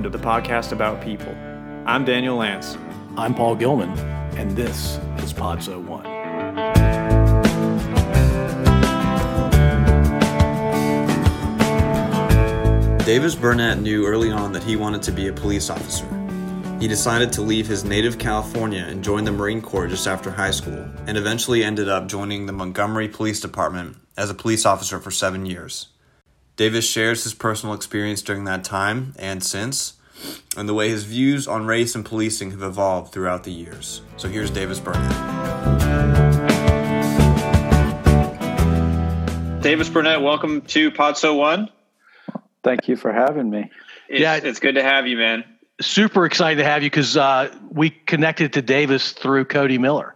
welcome to the podcast about people. I'm Daniel Lance. I'm Paul Gilman, and this is Pod So One. Davis Burnett knew early on that he wanted to be a police officer. He decided to leave his native California and join the Marine Corps just after high school, and eventually ended up joining the Montgomery Police Department as a police officer for seven years. Davis shares his personal experience during that time and since, and the way his views on race and policing have evolved throughout the years. So here's Davis Burnett. Davis Burnett, welcome to Pod So One. Thank you for having me. It's, yeah, it's good to have you, man. Super excited to have you because uh, we connected to Davis through Cody Miller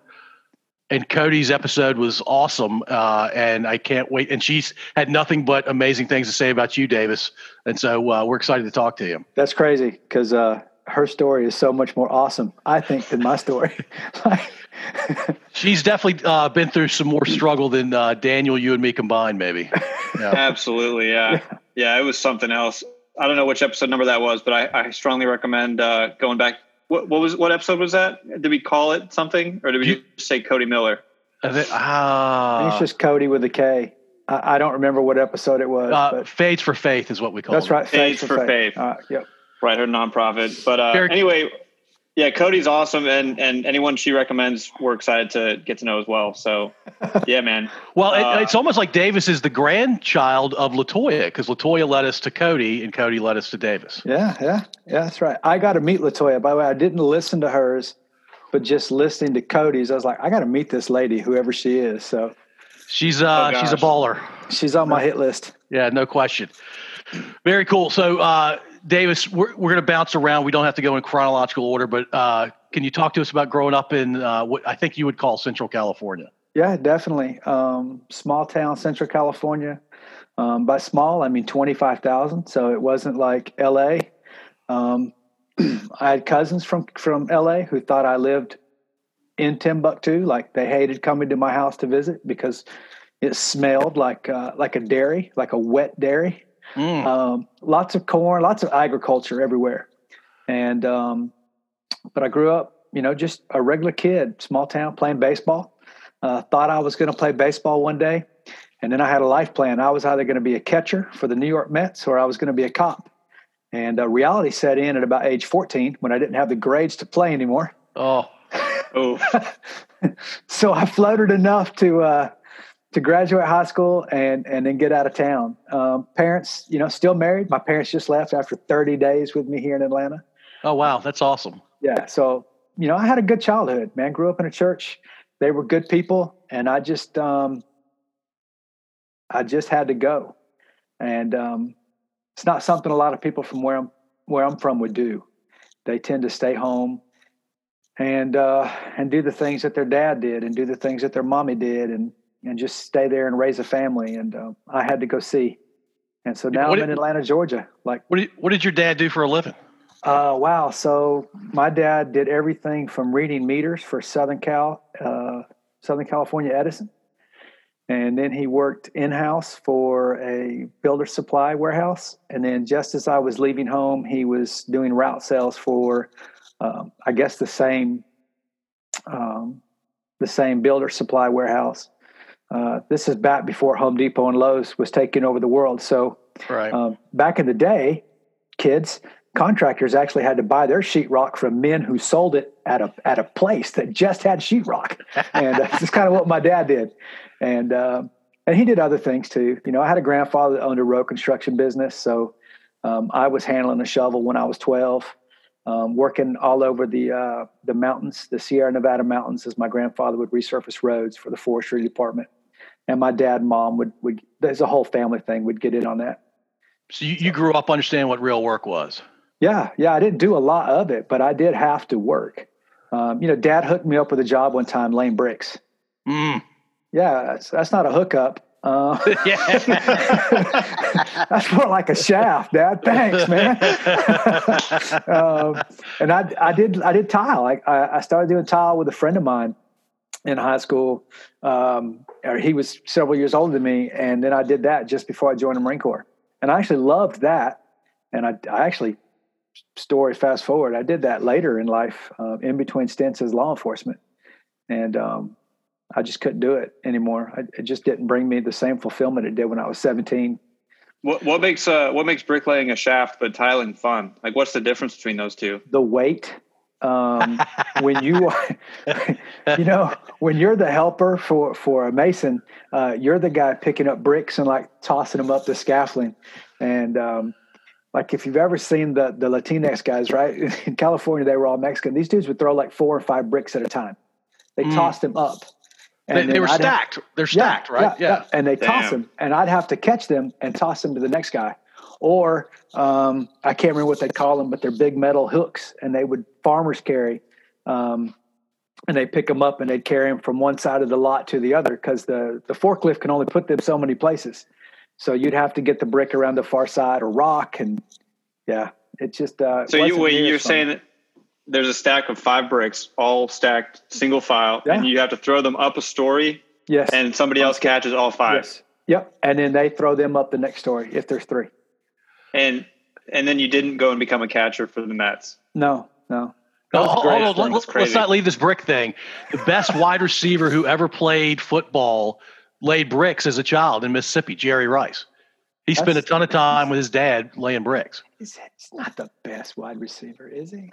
and Cody's episode was awesome, uh, and I can't wait. And she's had nothing but amazing things to say about you, Davis, and so uh, we're excited to talk to you. That's crazy because uh, her story is so much more awesome, I think, than my story. she's definitely uh, been through some more struggle than uh, Daniel, you and me combined, maybe. Yeah. Absolutely, yeah. yeah, yeah. It was something else. I don't know which episode number that was, but I, I strongly recommend uh, going back what, what was what episode was that? Did we call it something, or did we just say Cody Miller? Ah, it's just Cody with a K. I, I don't remember what episode it was. Uh, Fades for Faith is what we call it. That's it. right. Fades, Fades for, for, Faith. faith. Uh, yep. Right, her nonprofit. But uh, anyway, yeah, Cody's awesome, and and anyone she recommends, we're excited to get to know as well. So, yeah, man. well, uh, it, it's almost like Davis is the grandchild of Latoya because Latoya led us to Cody, and Cody led us to Davis. Yeah, yeah, yeah. That's right. I got to meet Latoya. By the way, I didn't listen to hers, but just listening to Cody's, I was like, I got to meet this lady, whoever she is. So, she's uh, oh, she's a baller. She's on my hit list. Yeah, no question. Very cool. So, uh, Davis, we're, we're going to bounce around. We don't have to go in chronological order, but uh, can you talk to us about growing up in uh, what I think you would call Central California? Yeah, definitely. Um, small town, Central California. Um, by small, I mean 25,000. So it wasn't like LA. Um, I had cousins from, from LA who thought I lived in Timbuktu. Like they hated coming to my house to visit because it smelled like, uh, like a dairy, like a wet dairy. Mm. Um, lots of corn, lots of agriculture everywhere. And, um, but I grew up, you know, just a regular kid, small town, playing baseball. Uh, thought I was going to play baseball one day. And then I had a life plan. I was either going to be a catcher for the New York Mets or I was going to be a cop. And uh, reality set in at about age 14 when I didn't have the grades to play anymore. Oh. Oh. so I floated enough to uh, to graduate high school and and then get out of town. Um, parents, you know, still married. My parents just left after 30 days with me here in Atlanta. Oh wow, that's awesome. Yeah, so you know, I had a good childhood. Man, grew up in a church. They were good people, and I just um, I just had to go. And um, it's not something a lot of people from where I'm where I'm from would do. They tend to stay home and uh, and do the things that their dad did and do the things that their mommy did and and just stay there and raise a family. And uh, I had to go see. And so now what I'm did, in Atlanta, Georgia. Like, what did, what did your dad do for a living? Uh, wow. So my dad did everything from reading meters for Southern Cal, uh, Southern California Edison. And then he worked in house for a builder supply warehouse. And then just as I was leaving home, he was doing route sales for, um, I guess, the same, um, the same builder supply warehouse. Uh, this is back before Home Depot and Lowe's was taking over the world. So, right. um, back in the day, kids, contractors actually had to buy their sheetrock from men who sold it at a at a place that just had sheetrock, and uh, that's kind of what my dad did, and uh, and he did other things too. You know, I had a grandfather that owned a road construction business, so um, I was handling a shovel when I was twelve. Um, working all over the uh, the mountains, the Sierra Nevada mountains, as my grandfather would resurface roads for the forestry department, and my dad and mom would would there's a whole family thing would get in on that. So you, you grew up understanding what real work was. Yeah, yeah, I didn't do a lot of it, but I did have to work. Um, you know, Dad hooked me up with a job one time laying bricks. Mm. Yeah, that's, that's not a hookup. Uh, that's more like a shaft, Dad. Thanks, man. um, and I, I did, I did tile. I, I, started doing tile with a friend of mine in high school. Um, or he was several years older than me, and then I did that just before I joined the Marine Corps. And I actually loved that. And I, I actually story fast forward, I did that later in life, uh, in between stints as law enforcement, and um, I just couldn't do it anymore. I, it just didn't bring me the same fulfillment it did when I was 17. What what makes uh what makes bricklaying a shaft but tiling fun? Like, what's the difference between those two? The weight. Um, when you, you know, when you're the helper for for a mason, uh, you're the guy picking up bricks and like tossing them up the scaffolding, and um, like if you've ever seen the the Latinx guys, right in California, they were all Mexican. These dudes would throw like four or five bricks at a time. They Mm. tossed them up. They, they were I'd have- stacked. They're stacked, right? Yeah, And they toss them, and I'd have to catch them and toss them to the next guy. Or um, I can't remember what they call them, but they're big metal hooks, and they would farmers carry, um, and they pick them up and they'd carry them from one side of the lot to the other because the the forklift can only put them so many places. So you'd have to get the brick around the far side or rock, and yeah, it's just uh, So you wait, you're fun. saying that there's a stack of five bricks, all stacked single file, Yeah. and you have to throw them up a story, yes, and somebody else catches all five, yes, yep, and then they throw them up the next story if there's three. And and then you didn't go and become a catcher for the Mets. No, no. No, was hold- hold on, let- That's let's, let's not leave this brick thing. The best wide receiver who ever played football laid bricks as a child in Mississippi, Jerry Rice. He spent a ton of time with his dad laying bricks. He's, he's not the best wide receiver, is he? wait,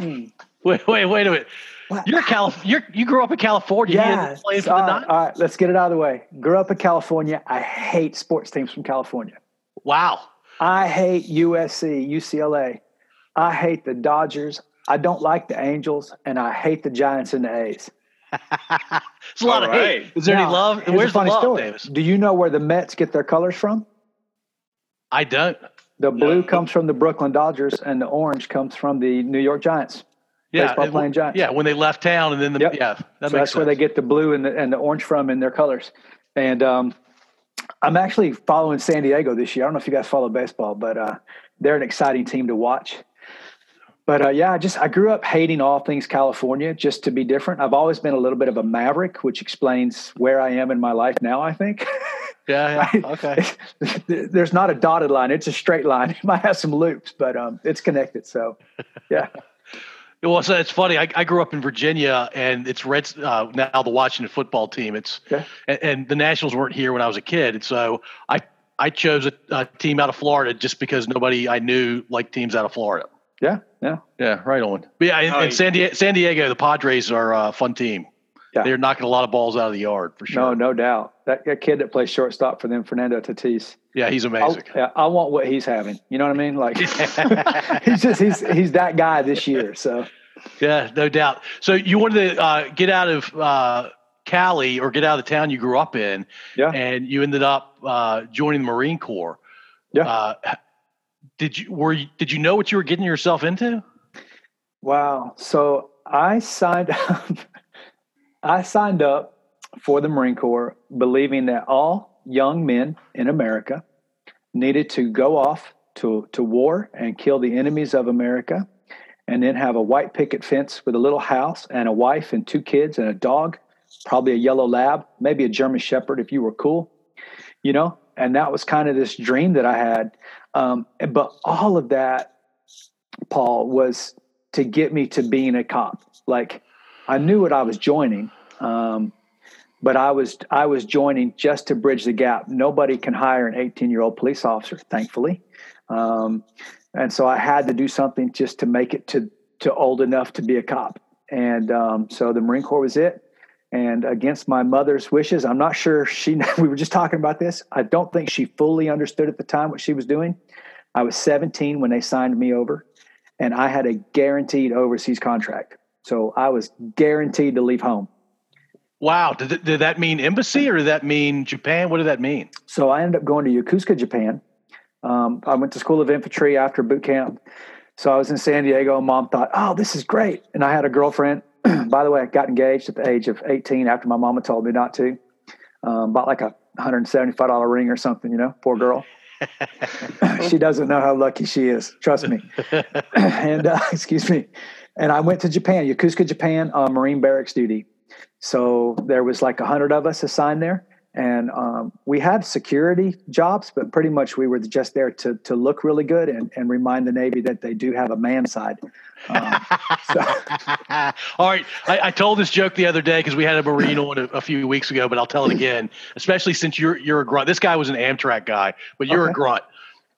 Hmm. wait, wait a minute. What? You're Calif- you're, you grew up in California. You Yeah. didn't play for all the right, Niners? all right, let's get it out of the way. Grew up in California. I hate sports teams from California. Wow. I hate USC, UCLA. I hate the Dodgers. I don't like the Angels, and I hate the Giants and the A's. It's a lot All of hate. right. Is there Now, any love? here's Where's a funny the love, story. Davis? Do you know where the Mets get their colors from? I don't. The blue No. comes from the Brooklyn Dodgers, and the orange comes from the New York Giants. Yeah, Baseball it- playing Giants. yeah. When they left town, and then the Yep. yeah, that so makes that's where they get the blue and the, and the orange from in their colors. And um, I'm actually following San Diego this year. I don't know if you guys follow baseball, but uh, they're an exciting team to watch. But uh, yeah, I just I grew up hating all things California just to be different. I've always been a little bit of a maverick, which explains where I am in my life now. I think. yeah, yeah. Okay. There's not a dotted line; it's a straight line. It might have some loops, but um, it's connected. So, yeah. Well, so it's funny. I, I grew up in Virginia, and it's Reds uh, now the Washington football team. It's Okay. and, and the Nationals weren't here when I was a kid, and so I I chose a, a team out of Florida just because nobody I knew liked teams out of Florida. Yeah, yeah, Yeah, right on. But yeah, and, Oh, and San Diego, San Diego, the Padres are a fun team. Yeah. They're knocking a lot of balls out of the yard for sure. no, no doubt. That, that kid that plays shortstop for them, Fernando Tatis. Yeah, he's I, amazing. yeah, I want what he's having. You know what I mean? Like he's just he's he's that guy this year. So Yeah, no doubt. So you wanted to uh, get out of uh, Cali or get out of the town you grew up in, yeah, and you ended up uh, joining the Marine Corps. Yeah. Uh, did you were you, did you know what you were getting yourself into? wow. So I signed up. I signed up for the Marine Corps, believing that all young men in America needed to go off to to war and kill the enemies of America, and then have a white picket fence with a little house and a wife and two kids and a dog, probably a yellow lab, maybe a German Shepherd if you were cool, you know. And that was kind of this dream that I had. Um, but all of that, Paul, was to get me to being a cop. Like I knew what I was joining, um, but I was I was joining just to bridge the gap. Nobody can hire an 18 year old police officer, thankfully, um, and so I had to do something just to make it to to old enough to be a cop. And um, so the Marine Corps was it. And against my mother's wishes, I'm not sure she. We were just talking about this. I don't think she fully understood at the time what she was doing. I was 17 when they signed me over, and I had a guaranteed overseas contract. So I was guaranteed to leave home. Wow, did, th- did that mean embassy or did that mean Japan? What did that mean? So I ended up going to Yokosuka, Japan. Um, I went to School of Infantry after boot camp. So I was in San Diego. And Mom thought, "Oh, this is great," and I had a girlfriend. By the way, I got engaged at the age of 18 after my mama told me not to. Um, bought like a $175 ring or something. You know, poor girl. she doesn't know how lucky she is. Trust me. and uh, excuse me. And I went to Japan, Yokosuka, Japan, on Marine barracks duty. So there was like a hundred of us assigned there, and um, we had security jobs, but pretty much we were just there to to look really good and, and remind the Navy that they do have a man side. Um, so. All right, I, I, told this joke the other day because we had a Marine on a, a, few weeks ago, but I'll tell it again, especially since you're you're a grunt. This guy was an amtrac guy, but you're okay. a grunt.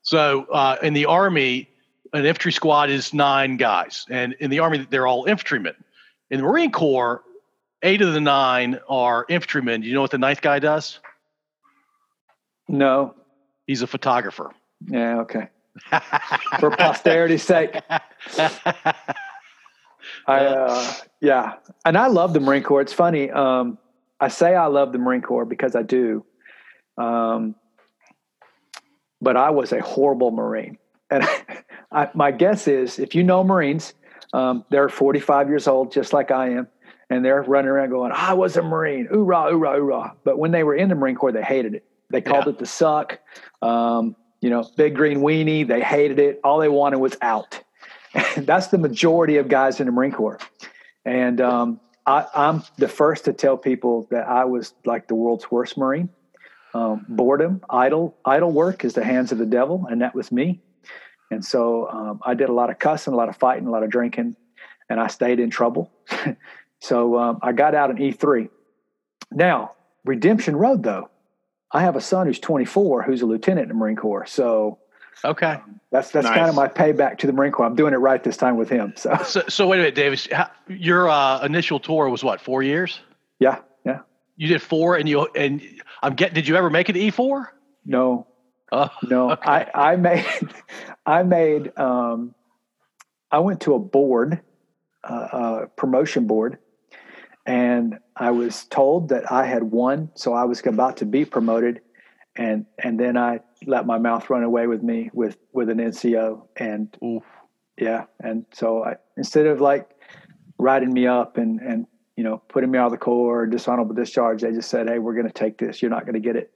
So uh, in the Army, an infantry squad is nine guys, and in the Army they're all infantrymen. In the Marine Corps, eight of the nine are infantrymen. Do you know what the ninth guy does? No. He's a photographer. Yeah, okay. For posterity's sake. I uh, yeah, and I love the Marine Corps. It's funny. Um, I say I love the Marine Corps because I do. Um, but I was a horrible Marine, and I, my guess is if you know Marines, um, they're 45 years old, just like I am and they're running around going, I was a Marine, oorah, oorah, oorah. But when they were in the Marine Corps, they hated it. They called yeah. it the suck. Um, you know, big green weenie. They hated it. All they wanted was out. that's the majority of guys in the Marine Corps. And um, I, am the first to tell people that I was like the world's worst Marine. Um, boredom, idle, idle work is the hands of the devil, and that was me. And so um, I did a lot of cussing, a lot of fighting, a lot of drinking, and I stayed in trouble. So um, I got out in E3. Now, Redemption Road, though, I have a son who's 24 who's a lieutenant in the Marine Corps. So okay, um, that's that's nice. kind of my payback to the Marine Corps. I'm doing it right this time with him. So so, so wait a minute, Davis. Your uh, initial tour was what? Four years? Yeah, yeah. You did four, and you and I'm getting. Did you ever make it to E4? No, oh, no. Okay. I I made I made um, I went to a board, uh, uh, promotion board and I was told that I had won, so I was about to be promoted, and and then I let my mouth run away with me with with an NCO, and Oof. yeah, and so I instead of like writing me up and and you know putting me out of the corps dishonorable discharge, they just said, hey, we're going to take this, you're not going to get it,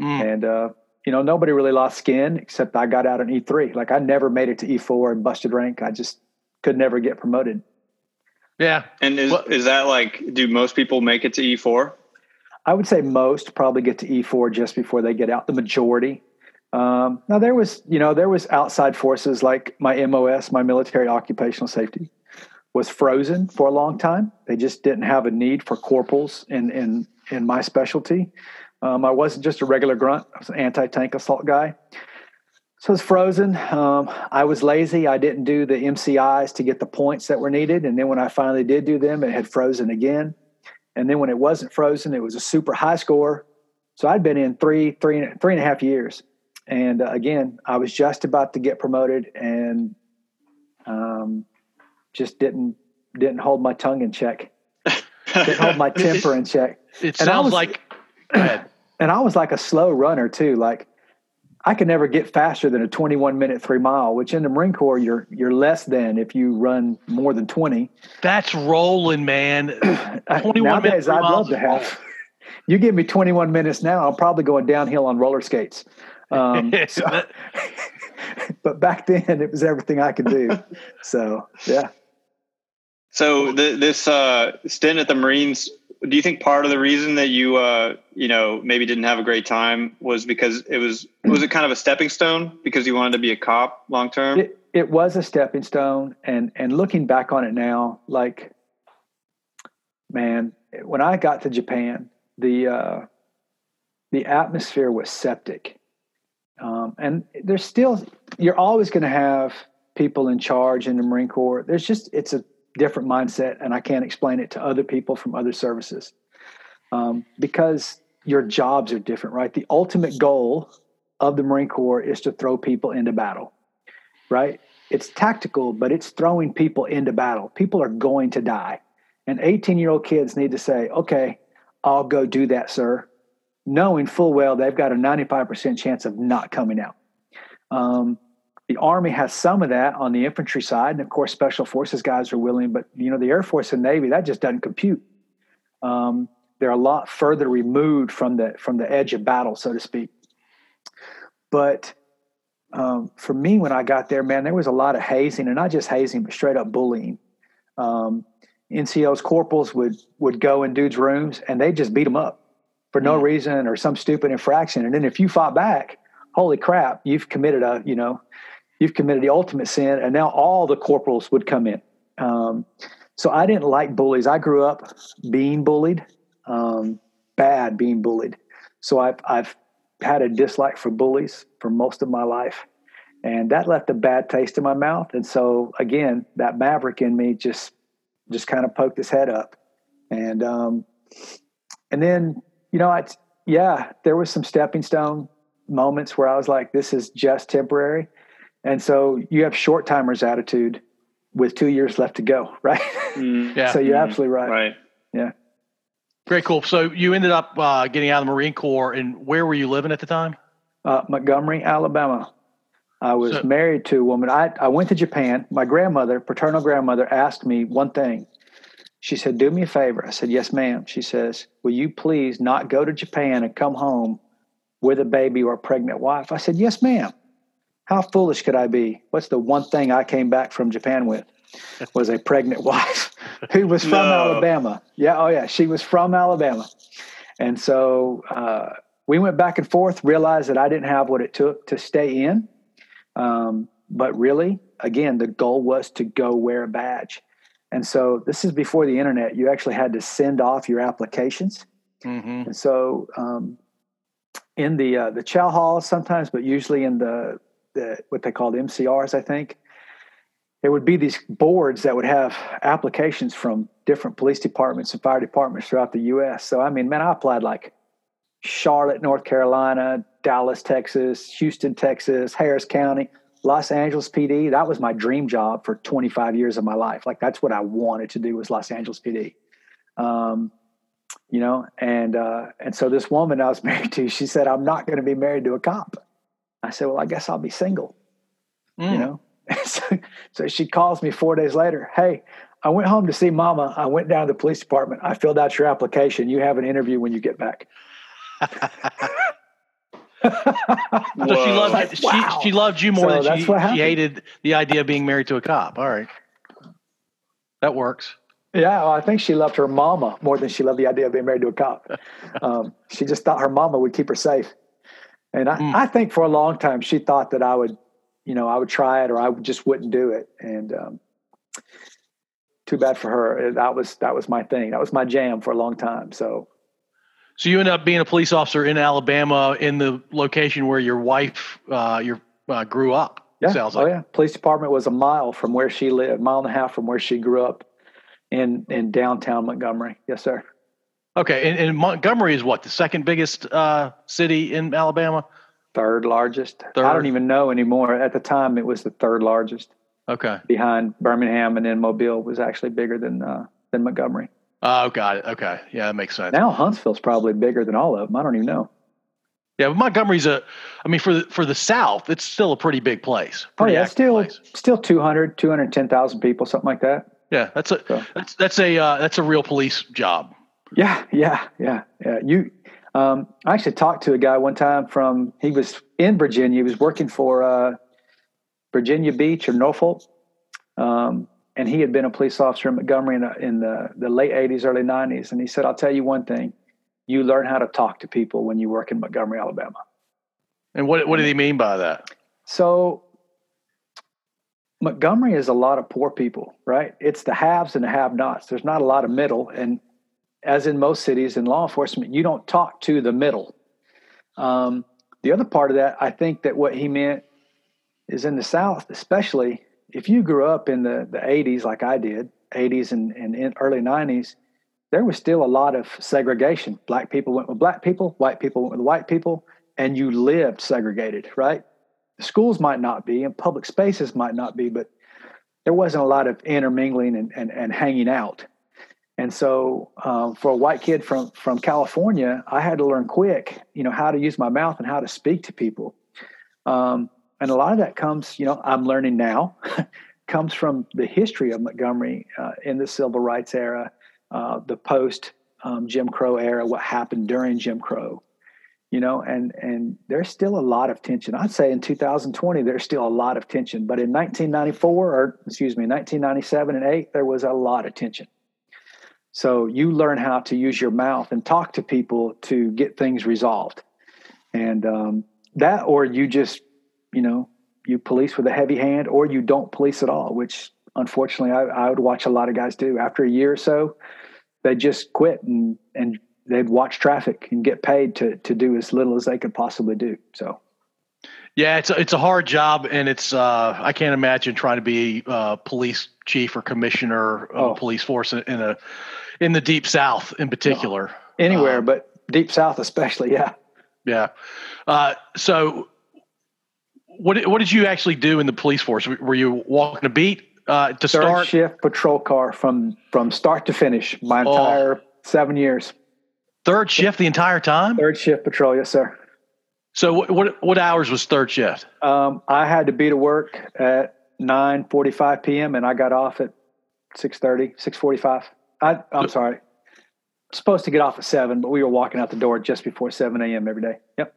mm. and uh, you know nobody really lost skin except I got out in E three, like I never made it to E four and busted rank, I just could never get promoted. Yeah. And is well, is that like do most people make it to E4? I would say most probably get to E4 just before they get out. The majority. Um, now there was, you know, there was outside forces like my MOS, my military occupational safety, was frozen for a long time. They just didn't have a need for corporals in in in my specialty. Um, I wasn't just a regular grunt. I was an anti-tank assault guy. So it's frozen. Um, I was lazy. I didn't do the MCIs to get the points that were needed. And then when I finally did do them, it had frozen again. And then when it wasn't frozen, it was a super high score. So I'd been in three, three, three and a half years. And uh, again, I was just about to get promoted and um, just didn't didn't hold my tongue in check. didn't hold my temper in check. It and sounds was, like. And I was like a slow runner too. Like I could never get faster than a 21 minute three mile, which in the Marine Corps you're you're less than if you run more than 20. That's rolling, man. 21 Nowadays, I'd love to have. You give me 21 minutes now, I'm probably going downhill on roller skates. Um, so, but back then, it was everything I could do. So yeah. So the, this uh, stint at the Marines do you think part of the reason that you uh you know maybe didn't have a great time was because it was was it kind of a stepping stone because you wanted to be a cop long term it, it was a stepping stone and and looking back on it now like man when i got to japan the uh the atmosphere was septic. Um and there's still you're always going to have people in charge in the marine corps. There's just it's a different mindset, and I can't explain it to other people from other services um, because your jobs are different, right? The ultimate goal of the Marine Corps is to throw people into battle, right? It's tactical, but it's throwing people into battle. People are going to die. And 18 year old kids need to say, okay, I'll go do that, sir, knowing full well they've got a 95% chance of not coming out. Um, the Army has some of that on the infantry side, and of course, Special Forces guys are willing. But you know, the Air Force and Navy that just doesn't compute. Um, they're a lot further removed from the from the edge of battle, so to speak. But um, for me, when I got there, man, there was a lot of hazing, and not just hazing, but straight up bullying. Um, NCOs corporals would would go in dudes' rooms and they just beat them up. for no mm. reason or some stupid infraction. And then if you fought back, holy crap, you've committed a, you know, you've committed the ultimate sin. And now all the corporals would come in. Um, so I didn't like bullies. I grew up being bullied, um, bad being bullied. So I've, I've had a dislike for bullies for most of my life. And that left a bad taste in my mouth. And so again, that maverick in me just, just kind of poked his head up. And, um, and then, you know, I, yeah, there was some stepping stone moments where I was like, this is just temporary. And so you have short timers attitude with two years left to go, right? Mm, yeah. so you're mm, absolutely right. Right. Yeah. Very cool. So you ended up uh, getting out of the Marine Corps, and where were you living at the time? Uh, Montgomery, Alabama. I was so, married to a woman. I, I went to Japan. My grandmother, paternal grandmother, asked me one thing. She said, Do me a favor. I said, Yes, ma'am. She says, Will you please not go to Japan and come home with a baby or a pregnant wife? I said, Yes, ma'am. How foolish could I be? What's the one thing I came back from Japan with? Was a pregnant wife who was from no. Alabama. Yeah, oh yeah, she was from Alabama. And so uh, we went back and forth, realized that I didn't have what it took to stay in. Um, but really, again, the goal was to go wear a badge. And so this is before the internet. You actually had to send off your applications. Mm-hmm. And so um, in the uh, the chow hall sometimes, but usually in the, the what they called MCRs, I think there would be these boards that would have applications from different police departments and fire departments throughout the U.S. So I mean, man, I applied like Charlotte, North Carolina, Dallas, Texas, Houston, Texas, Harris County, Los Angeles PD. That was my dream job for 25 years of my life. Like that's what I wanted to do was Los Angeles PD. Um, you know, and uh, and so this woman I was married to, she said, "I'm not going to be married to a cop." I said, "Well, I guess I'll be single." Mm. You know, so, so she calls me four days later. Hey, I went home to see Mama. I went down to the police department. I filled out your application. You have an interview when you get back. so she loved like, wow. she, she loved you more so than she, she hated the idea of being married to a cop. All right, that works. Yeah, well, I think she loved her mama more than she loved the idea of being married to a cop. Um, she just thought her mama would keep her safe, and I, mm. I, think for a long time she thought that I would, you know, I would try it or I just wouldn't do it. And um, too bad for her. That was that was my thing. That was my jam for a long time. So so you end up being a police officer in Alabama in the location where your wife, uh, your uh, grew up. Yeah. Sounds oh, like. Oh yeah. Police department was a mile from where she lived, a mile and a half from where she grew up, in in downtown Montgomery. Yes, sir. Okay, and, and Montgomery is what the second biggest uh, city in Alabama. Third largest. Third. I don't even know anymore. At the time, it was the third largest. Okay. Behind Birmingham and then Mobile was actually bigger than uh, than Montgomery. Oh, got it. Okay. Yeah, that makes sense. Now Huntsville's probably bigger than all of them. I don't even know. Yeah, but Montgomery's a, I mean, for the, for the South, it's still a pretty big place. Pretty oh yeah, still, place. still 200, 210,000 people, something like that. Yeah. That's a, so. that's, that's a, uh, that's a real police job. Yeah. Yeah. Yeah. Yeah. You, um, I actually talked to a guy one time from, he was in Virginia. He was working for, uh, Virginia Beach or Norfolk. Um, and he had been a police officer in Montgomery in, the, in the, the late 80s, early 90s. And he said, I'll tell you one thing you learn how to talk to people when you work in Montgomery, Alabama. And what, what did he mean by that? So, Montgomery is a lot of poor people, right? It's the haves and the have nots. There's not a lot of middle. And as in most cities in law enforcement, you don't talk to the middle. Um, the other part of that, I think that what he meant is in the South, especially, if you grew up in the, the 80s like I did, 80s and, and early 90s, there was still a lot of segregation. Black people went with black people, white people went with white people, and you lived segregated, right? The schools might not be, and public spaces might not be, but there wasn't a lot of intermingling and, and, and hanging out. And so, um, for a white kid from from California, I had to learn quick, you know, how to use my mouth and how to speak to people. Um, and a lot of that comes, you know, I'm learning now, comes from the history of Montgomery uh, in the civil rights era, uh, the post um, Jim Crow era, what happened during Jim Crow, you know, and and there's still a lot of tension. I'd say in 2020 there's still a lot of tension, but in 1994 or excuse me, 1997 and eight there was a lot of tension. So you learn how to use your mouth and talk to people to get things resolved. And um, that, or you just, you know, you police with a heavy hand, or you don't police at all, which unfortunately I, I would watch a lot of guys do. After a year or so, they just quit and and they'd watch traffic and get paid to to do as little as they could possibly do. So. Yeah, it's a, it's a hard job, and it's uh, I can't imagine trying to be uh, police chief or commissioner of oh. a police force in, in a in the deep south in particular. Anywhere, um, but deep south especially. Yeah. Yeah. Uh, so, what what did you actually do in the police force? Were you walking a beat uh, to Third start? shift patrol car from from start to finish. My oh. entire oh. seven years. Third shift the entire time. Third shift patrol, yes, sir. So what what, what hours was third shift? Um, I had to be to work at nine forty five p.m. and I got off at 6.30, 6.45. I, I'm sorry. Supposed to get off at seven, but we were walking out the door just before seven a.m. every day. Yep.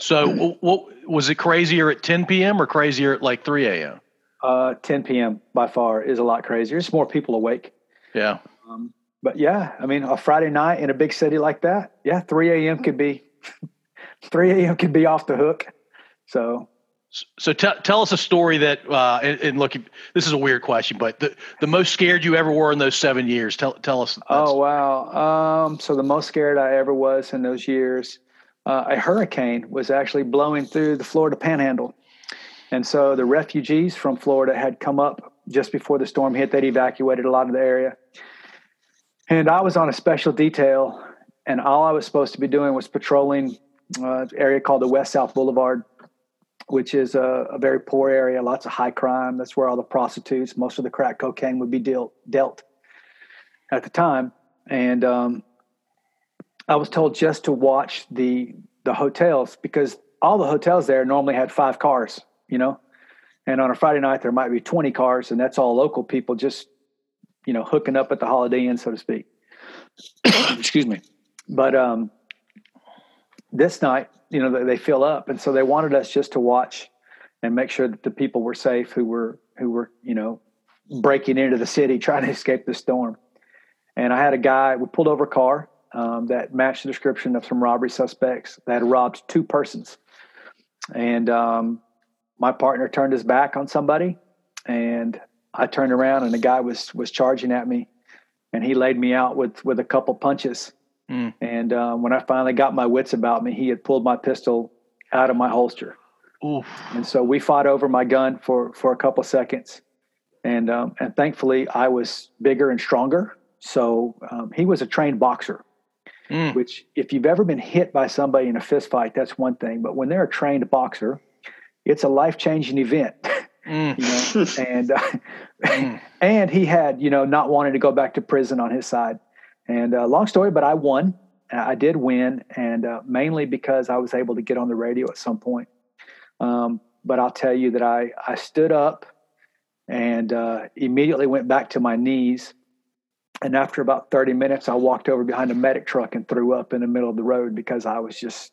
So, what was it crazier at 10 p.m. or crazier at like 3 a.m.? Uh, 10 p.m. by far is a lot crazier. It's more people awake. Yeah. Um, but yeah, I mean, a Friday night in a big city like that, yeah, 3 a.m. could be 3 a.m. could be off the hook. So so t- tell us a story that, uh, and, and, look, this is a weird question, but the, the most scared you ever were in those seven years. Tell tell us. Oh wow! Um, so the most scared I ever was in those years, uh, a hurricane was actually blowing through the Florida Panhandle, and so the refugees from Florida had come up just before the storm hit. They'd evacuated a lot of the area, and I was on a special detail, and all I was supposed to be doing was patrolling uh, area called the West South Boulevard which is a, a, very poor area, lots of high crime. That's where all the prostitutes, most of the crack cocaine would be dealt dealt at the time. And um, I was told just to watch the the hotels because all the hotels there normally had five cars, you know. And on a Friday night there might be twenty cars, and that's all local people just, you know, hooking up at the Holiday Inn, so to speak. Excuse me. But um, this night you know they fill up. And so they wanted us just to watch and make sure that the people were safe who were who were you know breaking into the city trying to escape the storm. And i had a guy we pulled over a car um, that matched the description of some robbery suspects that had robbed two persons. And um, my partner turned his back on somebody and i turned around and the guy was was charging at me and he laid me out with with a couple punches Mm. And um, when I finally got my wits about me, he had pulled my pistol out of my holster. Oof. And so we fought over my gun for for a couple seconds, and um, and thankfully I was bigger and stronger. So um, he was a trained boxer, mm. which if you've ever been hit by somebody in a fist fight, that's one thing. But when they're a trained boxer, it's a life changing event. Mm. you know? and uh, mm. and he had you know not wanting to go back to prison on his side. And uh, long story, but I won. I did win, and uh, mainly because I was able to get on the radio at some point. Um, but I'll tell you that I I stood up and uh, immediately went back to my knees. And after about 30 minutes, I walked over behind a medic truck and threw up in the middle of the road because I was just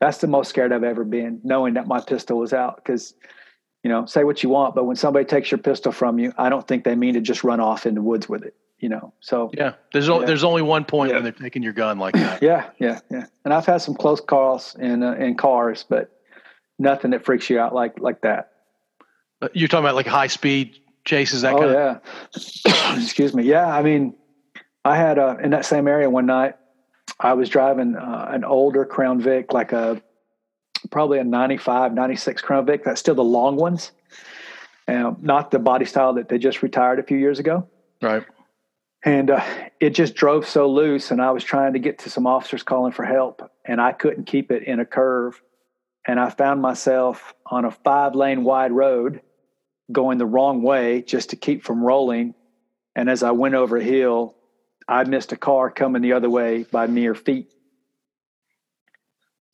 that's the most scared I've ever been, knowing that my pistol was out. Because, you know, say what you want, but when somebody takes your pistol from you, I don't think they mean to just run off in the woods with it you know. So yeah, there's yeah. there's only one point yeah. when they're taking your gun like that. yeah, yeah, yeah. And I've had some close calls in uh, in cars, but nothing that freaks you out like like that. Uh, you're talking about like high speed chases, that oh, kind yeah. Of... Excuse me. Yeah, I mean, I had uh, in that same area one night. I was driving uh, an older Crown Vic, like a probably a 95, 96 Crown Vic. That's still the long ones, um, not the body style that they just retired a few years ago. Right and uh, it just drove so loose and i was trying to get to some officers calling for help and i couldn't keep it in a curve. And i found myself on a five lane wide road going the wrong way just to keep from rolling. And as i went over a hill i missed a car coming the other way by mere feet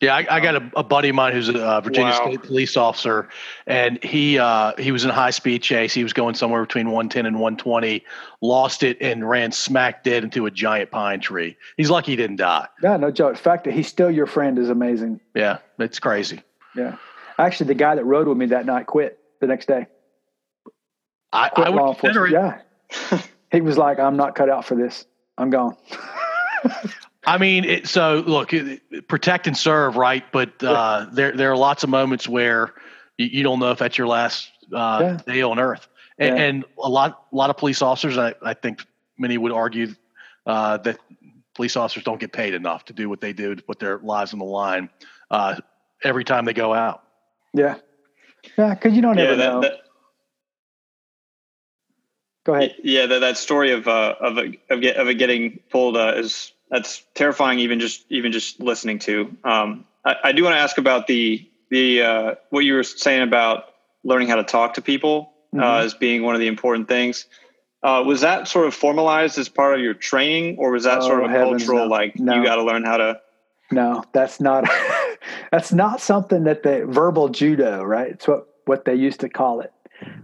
yeah, I, I got a, a, buddy of mine who's a uh, Virginia wow. State police officer, and he uh, he was in a high speed chase. He was going somewhere between 110 and 120, lost it, and ran smack dead into a giant pine tree. He's lucky he didn't die. Yeah, no joke. The fact that he's still your friend is amazing. Yeah, it's crazy. Yeah, actually, the guy that rode with me that night quit the next day. I, I would consider it. Yeah, he was like, "I'm not cut out for this." I'm gone. I mean, it, so look, it, protect and serve, right? But uh, there there are lots of moments where you, you don't know if that's your last uh, yeah. day on earth, and, yeah. and, a lot a lot of police officers, I, I think many would argue uh, that police officers don't get paid enough to do what they do to put their lives on the line uh, every time they go out. Yeah, yeah, because you don't yeah, ever that, know. That, Go ahead. Yeah, that, that story of uh, of a, of, get, of it getting pulled uh, is that's terrifying. Even just even just listening to. Um, I, I, do want to ask about the the uh, what you were saying about learning how to talk to people uh, mm-hmm. as being one of the important things. Uh, was that sort of formalized as part of your training, or was that oh, sort of heavens, cultural? No. Like no. you got to learn how to. No, that's not. that's not something that the verbal judo, right? It's what what they used to call it.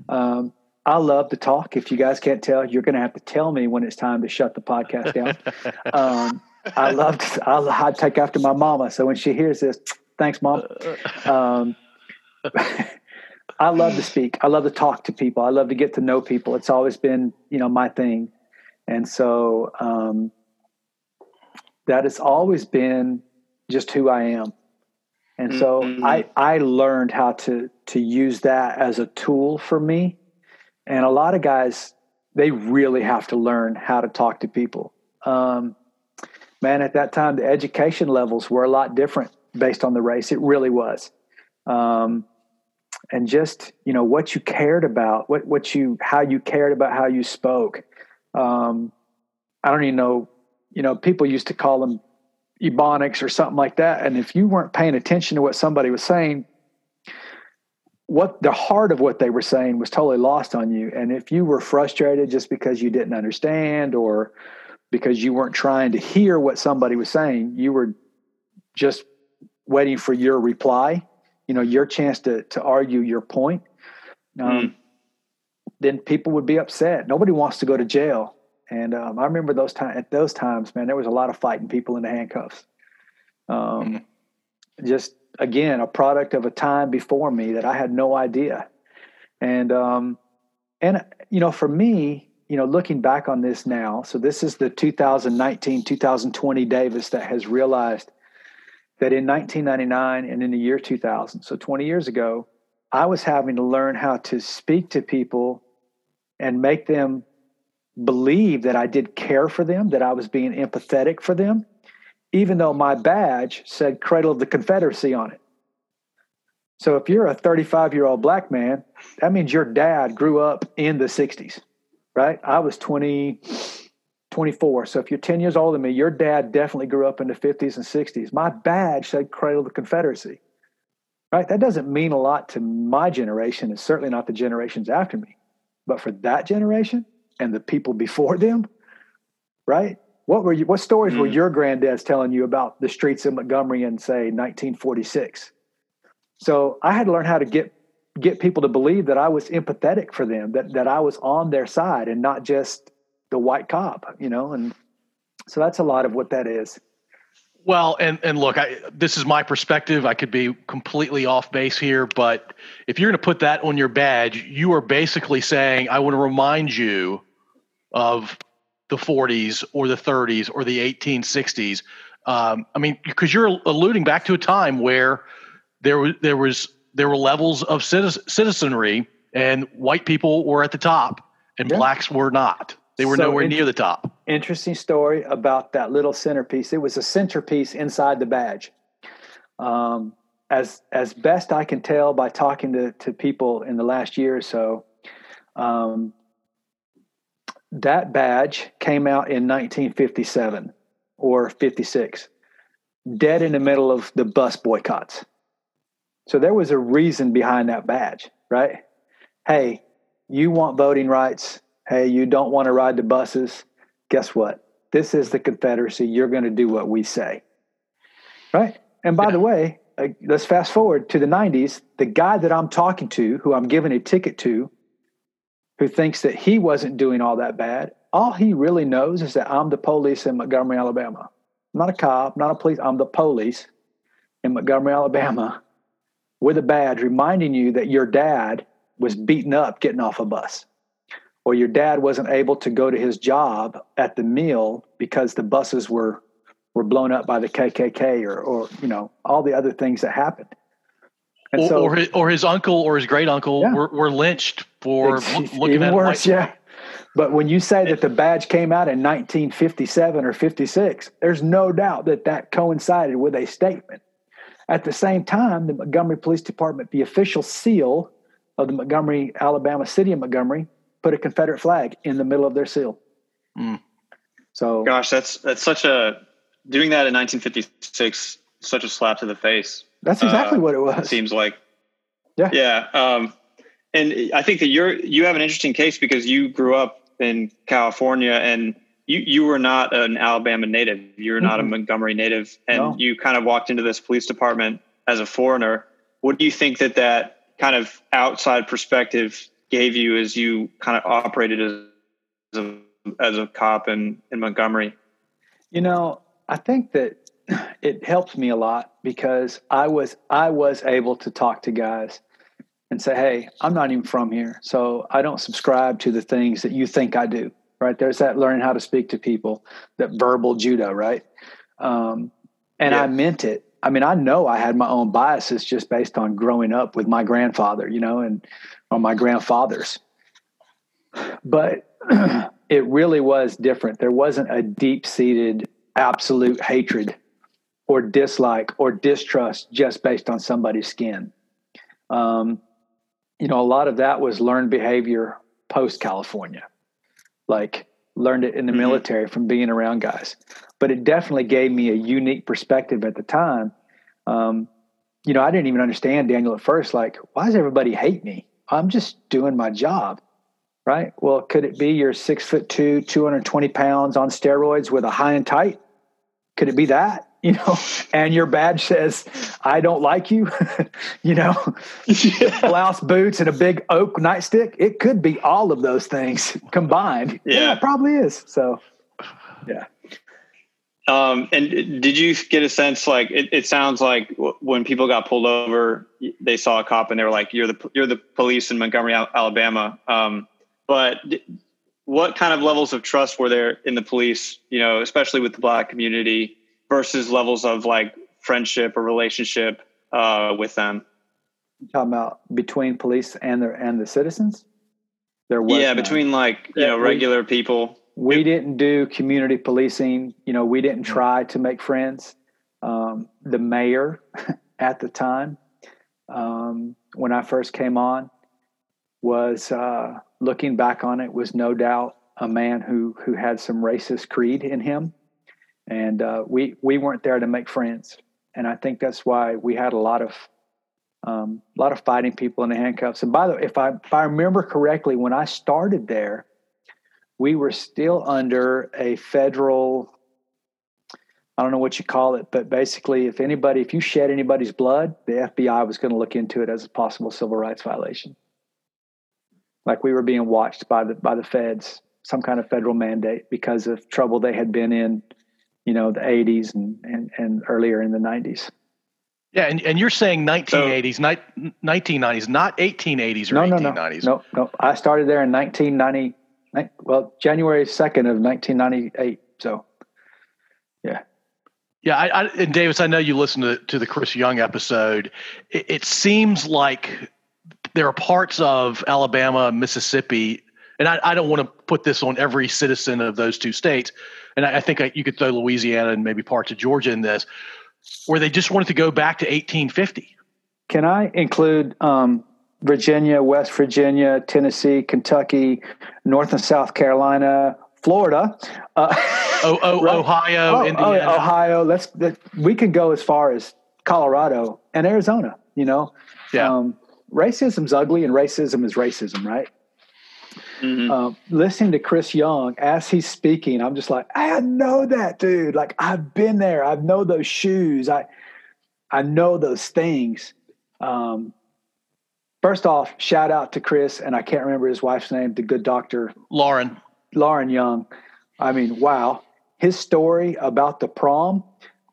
Um, I love to talk. If you guys can't tell, you're going to have to tell me when it's time to shut the podcast down. um, I love to, I, I take after my mama. So when she hears this, thanks, mom. Um, I love to speak. I love to talk to people. I love to get to know people. It's always been, you know, my thing. And so um, that has always been just who I am. And so mm-hmm. I, I learned how to, to use that as a tool for me and a lot of guys, they really have to learn how to talk to people. Um, man, at that time, the education levels were a lot different based on the race. It really was. Um, and just, you know, what you cared about, what, what you, how you cared about how you spoke. Um, I don't even know, you know, people used to call them ebonics or something like that. And if you weren't paying attention to what somebody was saying, what the heart of what they were saying was totally lost on you. And if you were frustrated just because you didn't understand or because you weren't trying to hear what somebody was saying, you were just waiting for your reply, you know, your chance to to argue your point. Um, mm. Then people would be upset. Nobody wants to go to jail. And um, I remember those times. At those times, man, there was a lot of fighting people in the handcuffs. Um, mm. Just again a product of a time before me that I had no idea. And um, and you know, for me, you know, looking back on this now, so this is the 2019 2020 Davis that has realized that in 1999 and in the year 2000, so 20 years ago, I was having to learn how to speak to people and make them believe that I did care for them, that I was being empathetic for them, even though my badge said Cradle of the Confederacy on it. So if you're a 35 year old black man, that means your dad grew up in the 60s, right? I was 20, 24. So if you're 10 years older than me, your dad definitely grew up in the 50s and 60s. My badge said Cradle of the Confederacy, right? That doesn't mean a lot to my generation, and certainly not the generations after me. But for that generation and the people before them, right? What were you? What stories mm. were your granddads telling you about the streets of Montgomery in say 1946? So I had to learn how to get get people to believe that I was empathetic for them, that that I was on their side and not just the white cop, you know. And so that's a lot of what that is. Well, and and look, I, this is my perspective. I could be completely off base here, but if you're going to put that on your badge, you are basically saying, "I want to remind you of the 40s or the 30s or the 1860s. Um, I mean, because you're alluding back to a time where there was there was there were levels of citizenry, and white people were at the top, and yeah. blacks were not. They were so nowhere near the top. Interesting story about that little centerpiece. It was a centerpiece inside the badge. Um, as as best I can tell by talking to to people in the last year or so, um, that badge came out in 1957 or 56, dead in the middle of the bus boycotts. So there was a reason behind that badge, right? Hey, you want voting rights. Hey, you don't want to ride the buses. Guess what? This is the Confederacy. You're going to do what we say. Right? And by yeah. the way, uh, let's fast forward to the 90s. The guy that I'm talking to, who I'm giving a ticket to, who thinks that he wasn't doing all that bad. All he really knows is that I'm the police in Montgomery, Alabama. I'm not a cop, not a police. I'm the police in Montgomery, Alabama, with a badge reminding you that your dad was beaten up getting off a bus, or your dad wasn't able to go to his job at the mill because the buses were were blown up by the KKK or or you know all the other things that happened. And or, so, or, his, or his uncle or his great uncle yeah. were, were lynched for it's, looking even at worse. Yeah, but when you say that the badge came out in 1957 or 56, there's no doubt that that coincided with a statement. At the same time, the Montgomery Police Department, the official seal of the Montgomery, Alabama city of Montgomery, put a Confederate flag in the middle of their seal. Mm. So, gosh, that's that's such a doing that in 1956, such a slap to the face. That's exactly uh, what it was. It seems like. Yeah. Yeah. Um, and I think that you're you have an interesting case because you grew up in California and you you were not an Alabama native. You were mm-hmm. not a Montgomery native, and no. you kind of walked into this police department as a foreigner. What do you think that that kind of outside perspective gave you as you kind of operated as a, as a cop in, in Montgomery? You know, I think that it helped me a lot because I was I was able to talk to guys and say, "Hey, I'm not even from here, so I don't subscribe to the things that you think I do." Right? There's that learning how to speak to people, that verbal judo, right? Um, and yeah. I meant it. I mean, I know I had my own biases just based on growing up with my grandfather, you know, and on my grandfathers. But it really was different. There wasn't a deep seated absolute hatred or dislike or distrust just based on somebody's skin. Um, you know, a lot of that was learned behavior post California, like learned it in the mm-hmm. military from being around guys. But it definitely gave me a unique perspective at the time. Um, you know, I didn't even understand Daniel at first. Like, why does everybody hate me? I'm just doing my job, right? Well, could it be you're six foot two, 220 pounds on steroids with a high and tight? Could it be that? You know, and your badge says, I don't like you, you know, yeah. blouse, boots, and a big oak nightstick. It could be all of those things combined. Yeah, yeah it probably is. So, yeah. Um, and did you get a sense like it, it, sounds like when people got pulled over, they saw a cop and they were like, "You're the you're the police in Montgomery, Alabama." Um, but what kind of levels of trust were there in the police? You know, especially with the black community versus levels of like friendship or relationship uh, with them. You talking about between police and their and the citizens? There was yeah, between like you know regular people we didn't do community policing. You know, we didn't try to make friends. Um, the mayor at the time, um, when I first came on, was uh, looking back on it was no doubt a man who who had some racist creed in him, and uh, we we weren't there to make friends. And I think that's why we had a lot of um, a lot of fighting people in the handcuffs. And by the way, if I if I remember correctly, when I started there, we were still under a federal I don't know what you call it, but basically, if anybody, if you shed anybody's blood, the FBI was going to look into it as a possible civil rights violation. Like we were being watched by the by the feds, some kind of federal mandate because of trouble they had been in, you know, the 80s and and, and earlier in the 90s. Yeah, and, and you're saying 1980s, so, ni- 1990s, not 1880s or no, 1890s. No, no, no, no. I started there in 1990, well, January 2nd of 1998. So, yeah. Yeah, I, I, and Davis, I know you listened to, to the Chris Young episode. It, it, seems like there are parts of Alabama, Mississippi, and I, I don't want to put this on every citizen of those two states. And I, I think I, you could throw Louisiana and maybe parts of Georgia in this, where they just wanted to go back to 1850. Can I include um, Virginia, West Virginia, Tennessee, Kentucky, North and South Carolina, Florida, uh, oh, oh, right? Ohio, oh, Indiana, oh, Ohio. Let's let, we can go as far as Colorado and Arizona. You know, yeah. Um, racism's ugly, and racism is racism, right? Mm-hmm. Um, listening to Chris Young as he's speaking, I'm just like, I know that dude. Like I've been there. I know those shoes. I I know those things. Um, First off, shout out to Chris, and I can't remember his wife's name, the good doctor. Lauren. Lauren Young. I mean, wow. His story about the prom,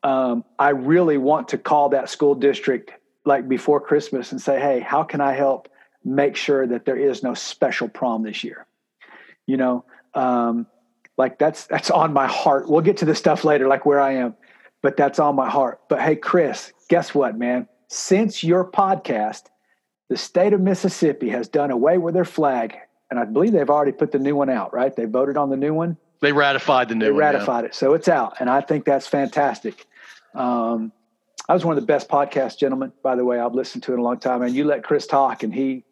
um, I really want to call that school district like before Christmas and say, hey, how can I help make sure that there is no special prom this year? You know, um, like that's that's on my heart. We'll get to the stuff later, like where I am, but that's on my heart. But hey, Chris, guess what, man? Since your podcast, the state of Mississippi has done away with their flag, and I believe they've already put the new one out. Right? They voted on the new one. They ratified the new they one. ratified yeah. it, so it's out, and I think that's fantastic. Um, I was one of the best podcast gentlemen, by the way. I've listened to it a long time, and you let Chris talk, and he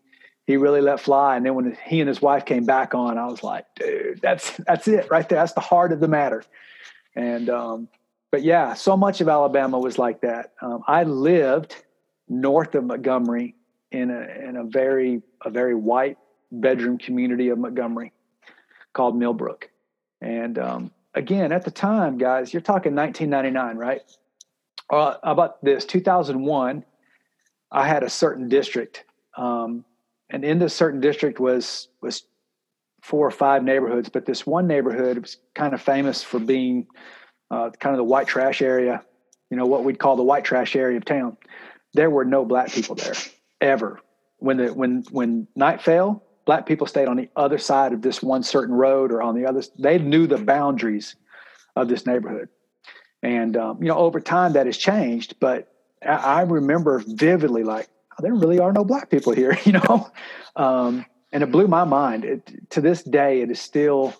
he really let fly. And then when he and his wife came back on, I was like, dude, that's that's it right there. That's the heart of the matter. And um, but yeah, so much of Alabama was like that. Um, I lived north of Montgomery in a in a very a very white bedroom community of Montgomery called Millbrook. And um, again, at the time, guys, you're talking 1999, right? Uh, about this 2001, I had a certain district um, and in this certain district was was four or five neighborhoods, but this one neighborhood was kind of famous for being uh, kind of the white trash area, you know, what we'd call the white trash area of town. There were no black people there ever. When the when when night fell, black people stayed on the other side of this one certain road or on the other. They knew the boundaries of this neighborhood, and um, you know, over time that has changed. But I, I remember vividly, like there really are no black people here, you know? Um, and it blew my mind. It, to this day, it is still,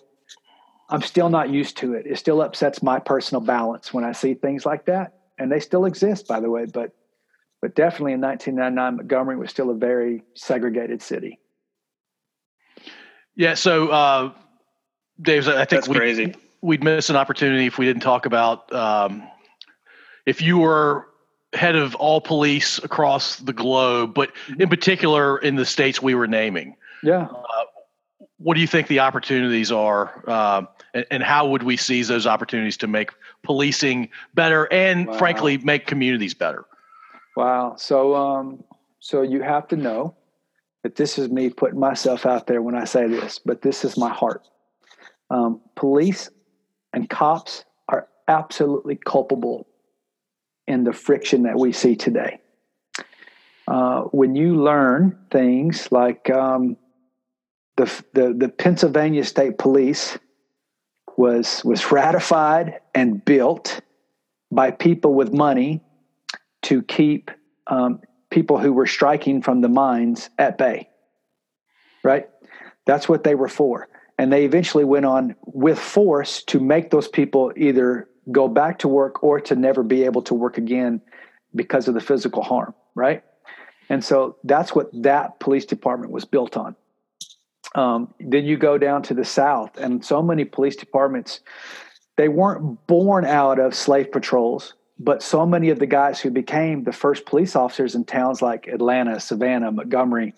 I'm still not used to it. It still upsets my personal balance when I see things like that. And they still exist, by the way, but, but definitely in 1999, Montgomery was still a very segregated city. Yeah. So, uh, Dave, I think That's we, crazy. we'd miss an opportunity if we didn't talk about, um, if you were head of all police across the globe, but mm-hmm. in particular in the states we were naming. Yeah. Uh, what do you think the opportunities are, uh, and, and, how would we seize those opportunities to make policing better and, wow. frankly, make communities better? Wow. So, um, so you have to know that this is me putting myself out there when I say this, but this is my heart. Um, police and cops are absolutely culpable in the friction that we see today. Uh, when you learn things like um, the, the, the Pennsylvania State Police was was ratified and built by people with money to keep um, people who were striking from the mines at bay. Right, that's what they were for, and they eventually went on with force to make those people either go back to work or to never be able to work again because of the physical harm, right? And so that's what that police department was built on. Um, then you go down to the South, and so many police departments, they weren't born out of slave patrols, but so many of the guys who became the first police officers in towns like Atlanta, Savannah, Montgomery,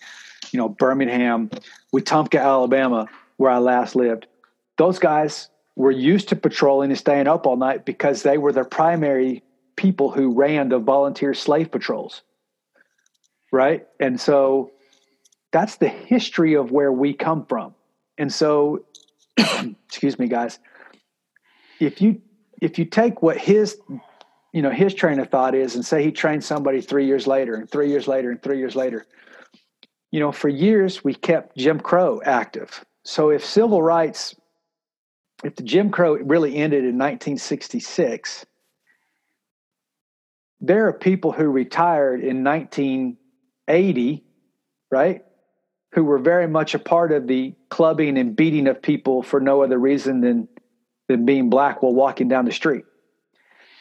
you know, Birmingham, Wetumpka, Alabama, where I last lived, those guys were used to patrolling and staying up all night because they were the primary people who ran the volunteer slave patrols. Right. And so that's the history of where we come from. And so, excuse me, guys, if you if you take what his you know his train of thought is and say he trained somebody three years later and three years later and three years later you know for years we kept jim crow active so if civil rights if the Jim Crow really ended in 1966, there are people who retired in 1980, right? Who were very much a part of the clubbing and beating of people for no other reason than than being black while walking down the street.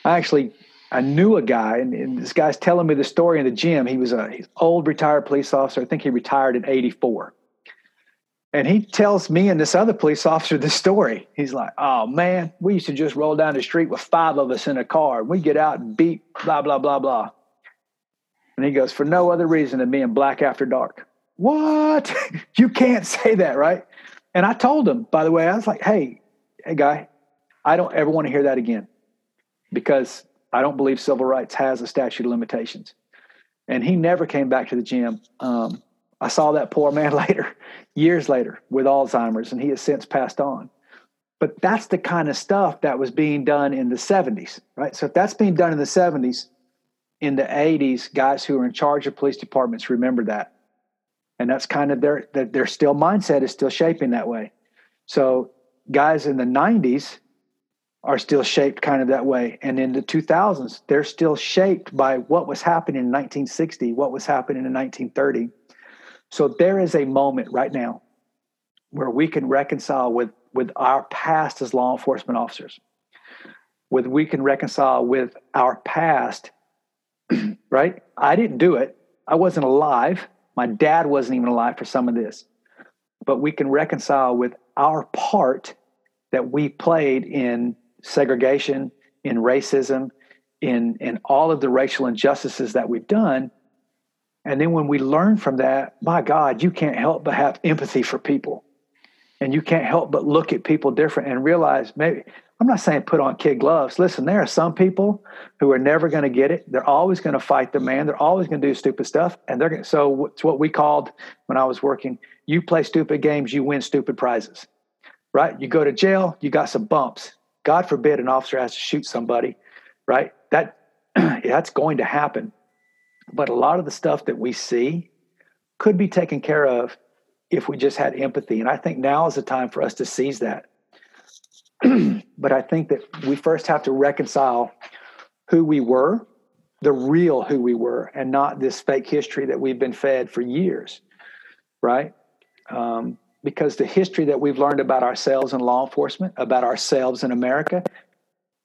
I actually I knew a guy, and, and this guy's telling me the story in the gym. He was a old retired police officer. I think he retired in '84 and he tells me and this other police officer the story. He's like, "Oh man, we used to just roll down the street with five of us in a car. We get out and beat blah blah blah blah." And he goes, "For no other reason than being black after dark." What? you can't say that, right? And I told him, by the way, I was like, "Hey, hey guy, I don't ever want to hear that again because I don't believe civil rights has a statute of limitations." And he never came back to the gym. Um, I saw that poor man later, years later, with Alzheimer's, and he has since passed on. But that's the kind of stuff that was being done in the 70s, right? So if that's being done in the 70s, in the 80s, guys who are in charge of police departments remember that. And that's kind of their their still mindset is still shaping that way. So guys in the 90s are still shaped kind of that way. And in the 2000s, they're still shaped by what was happening in 1960, what was happening in 1930. So there is a moment right now where we can reconcile with, with our past as law enforcement officers, with we can reconcile with our past, right? I didn't do it. I wasn't alive. My dad wasn't even alive for some of this. But we can reconcile with our part that we played in segregation, in racism, in, in all of the racial injustices that we've done. And then when we learn from that, my God, you can't help but have empathy for people. And you can't help but look at people different and realize maybe, I'm not saying put on kid gloves. Listen, there are some people who are never going to get it. They're always going to fight the man. They're always going to do stupid stuff. And they're going so it's what we called when I was working, you play stupid games, you win stupid prizes, right? You go to jail, you got some bumps. God forbid an officer has to shoot somebody, right? That that's going to happen. But a lot of the stuff that we see could be taken care of if we just had empathy. And I think now is the time for us to seize that. but I think that we first have to reconcile who we were, the real who we were, and not this fake history that we've been fed for years, right? Um, because the history that we've learned about ourselves in law enforcement, about ourselves in America,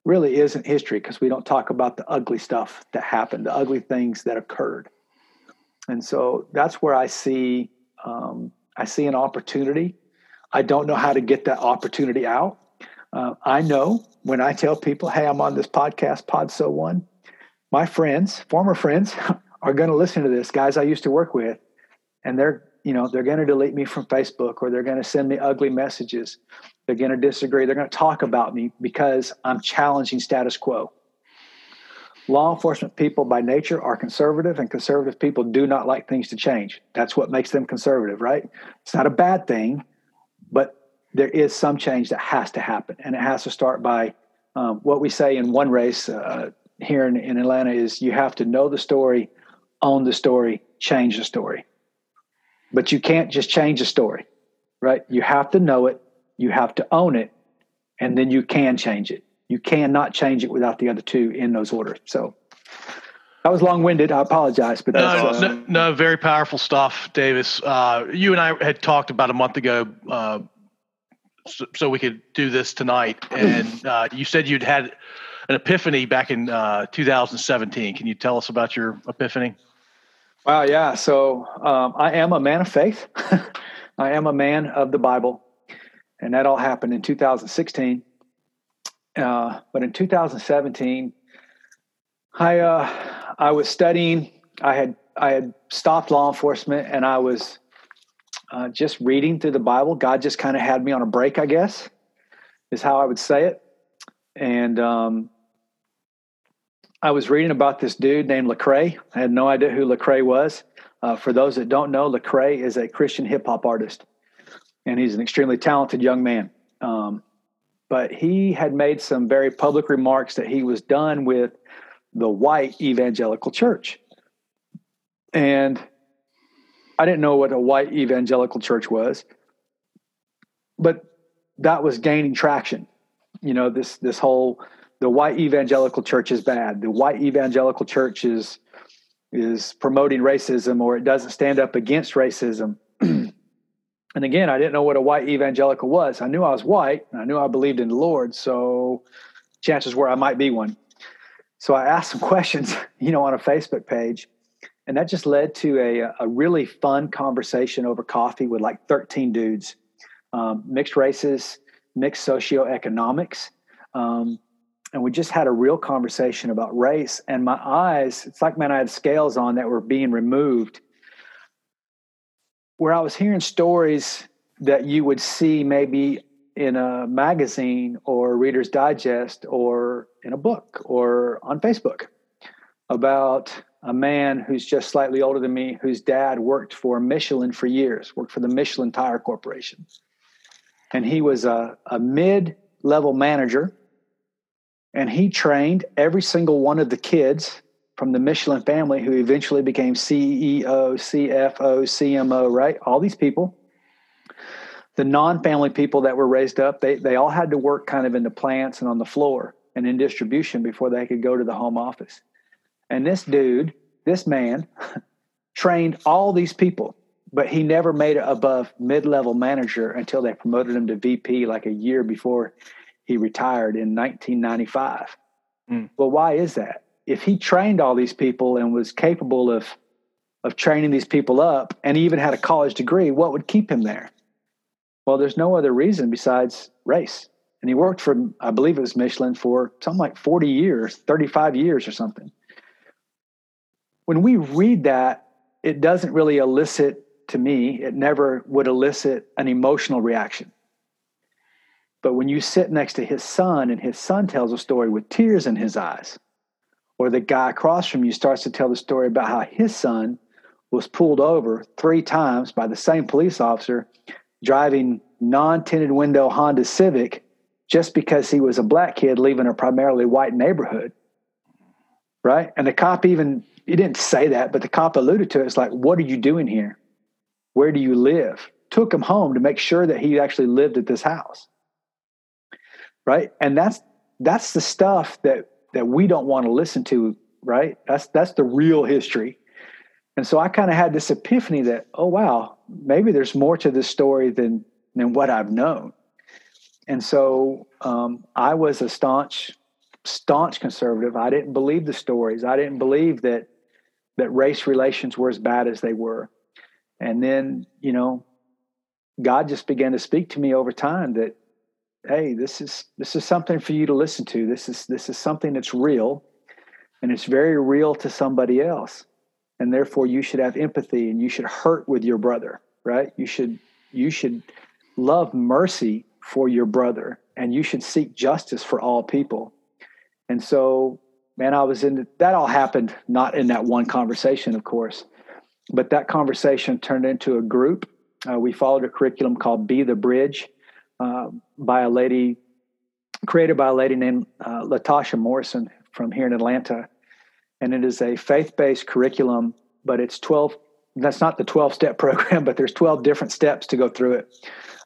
really isn't history because we don't talk about the ugly stuff that happened, the ugly things that occurred. And so that's where I see um, I see an opportunity. I don't know how to get that opportunity out. Uh, I know when I tell people, "Hey, I'm on this podcast, Pod So One," my friends, former friends, are going to listen to this. Guys I used to work with, and they're you know they're going to delete me from facebook or they're going to send me ugly messages they're going to disagree. They're going to talk about me because i'm challenging status quo. Law enforcement people by nature are conservative and conservative people do not like things to change. That's what makes them conservative right? It's not a bad thing but there is some change that has to happen and it has to start by um, what we say in one race uh, here in, in atlanta is you have to know the story own the story change the story. But you can't just change the story, right? You have to know it, you have to own it, and then you can change it. You cannot change it without the other two in those orders. So that was long winded. I apologize, but no, uh, no, no, very powerful stuff, Davis. Uh, you and I had talked about a month ago, uh, so, so, we could do this tonight, and uh, you said you'd had an epiphany back in uh, 2017. Can you tell us about your epiphany? Wow, yeah. So um, I am a man of faith. I am a man of the Bible, and that all happened in 2016. Uh, but in 2017, I uh, I was studying. I had I had stopped law enforcement, and I was uh, just reading through the Bible. God just kind of had me on a break, I guess, is how I would say it. And um, I was reading about this dude named Lecrae. I had no idea who Lecrae was. Uh, for those that don't know, Lecrae is a Christian hip hop artist, and he's an extremely talented young man. Um, but he had made some very public remarks that he was done with the white evangelical church. And I didn't know what a white evangelical church was, but that was gaining traction. You know, this this whole the white evangelical church is bad. The white evangelical church is is promoting racism or it doesn't stand up against racism. And again, I didn't know what a white evangelical was. I knew I was white and I knew I believed in the Lord, so chances were I might be one. So I asked some questions, you know, on a Facebook page, and that just led to a, a really fun conversation over coffee with like 13 dudes, um, mixed races, mixed socioeconomics. Um, and we just had a real conversation about race and my eyes it's like man i had scales on that were being removed where i was hearing stories that you would see maybe in a magazine or reader's digest or in a book or on facebook about a man who's just slightly older than me whose dad worked for michelin for years worked for the michelin tire corporation. And he was a, a mid-level manager and he trained every single one of the kids from the Michelin family who eventually became CEO, CFO, CMO, right? All these people. the non-family people that were raised up, they they all had to work kind of in the plants and on the floor and in distribution before they could go to the home office. And this dude, this man, trained all these people, but he never made it above mid-level manager until they promoted him to VP like a year before he retired in 1995. Mm. Well, why is that? If he trained all these people and was capable of of training these people up and even had a college degree, what would keep him there? Well, there's no other reason besides race. And he worked for, I believe it was Michelin for something like 40 years, 35 years or something. When we read that, it doesn't really elicit to me, it never would elicit an emotional reaction. But when you sit next to his son and his son tells a story with tears in his eyes, or the guy across from you starts to tell the story about how his son was pulled over three times by the same police officer driving non-tinted window Honda Civic just because he was a black kid leaving a primarily white neighborhood. Right? And the cop even he didn't say that, but the cop alluded to it. It's like, what are you doing here? Where do you live? Took him home to make sure that he actually lived at this house. Right? And that's that's the stuff that that we don't want to listen to, right? That's that's the real history. And so I kind of had this epiphany that, oh wow, maybe there's more to this story than than what I've known. And so um, I was a staunch, staunch conservative. I didn't believe the stories. I didn't believe that that race relations were as bad as they were. And then, you know, God just began to speak to me over time that, hey, this is this is something for you to listen to. This is this is something that's real, and it's very real to somebody else. And therefore you should have empathy and you should hurt with your brother right? You should you should love mercy for your brother and you should seek justice for all people. And so man i was in that all happened not in that one conversation of course but that conversation turned into a group. Uh, we followed a curriculum called be the bridge uh, by a lady created by a lady named uh, latasha morrison from here in atlanta. And it is a faith-based curriculum but it's 12 that's not the 12 step program but there's 12 different steps to go through it.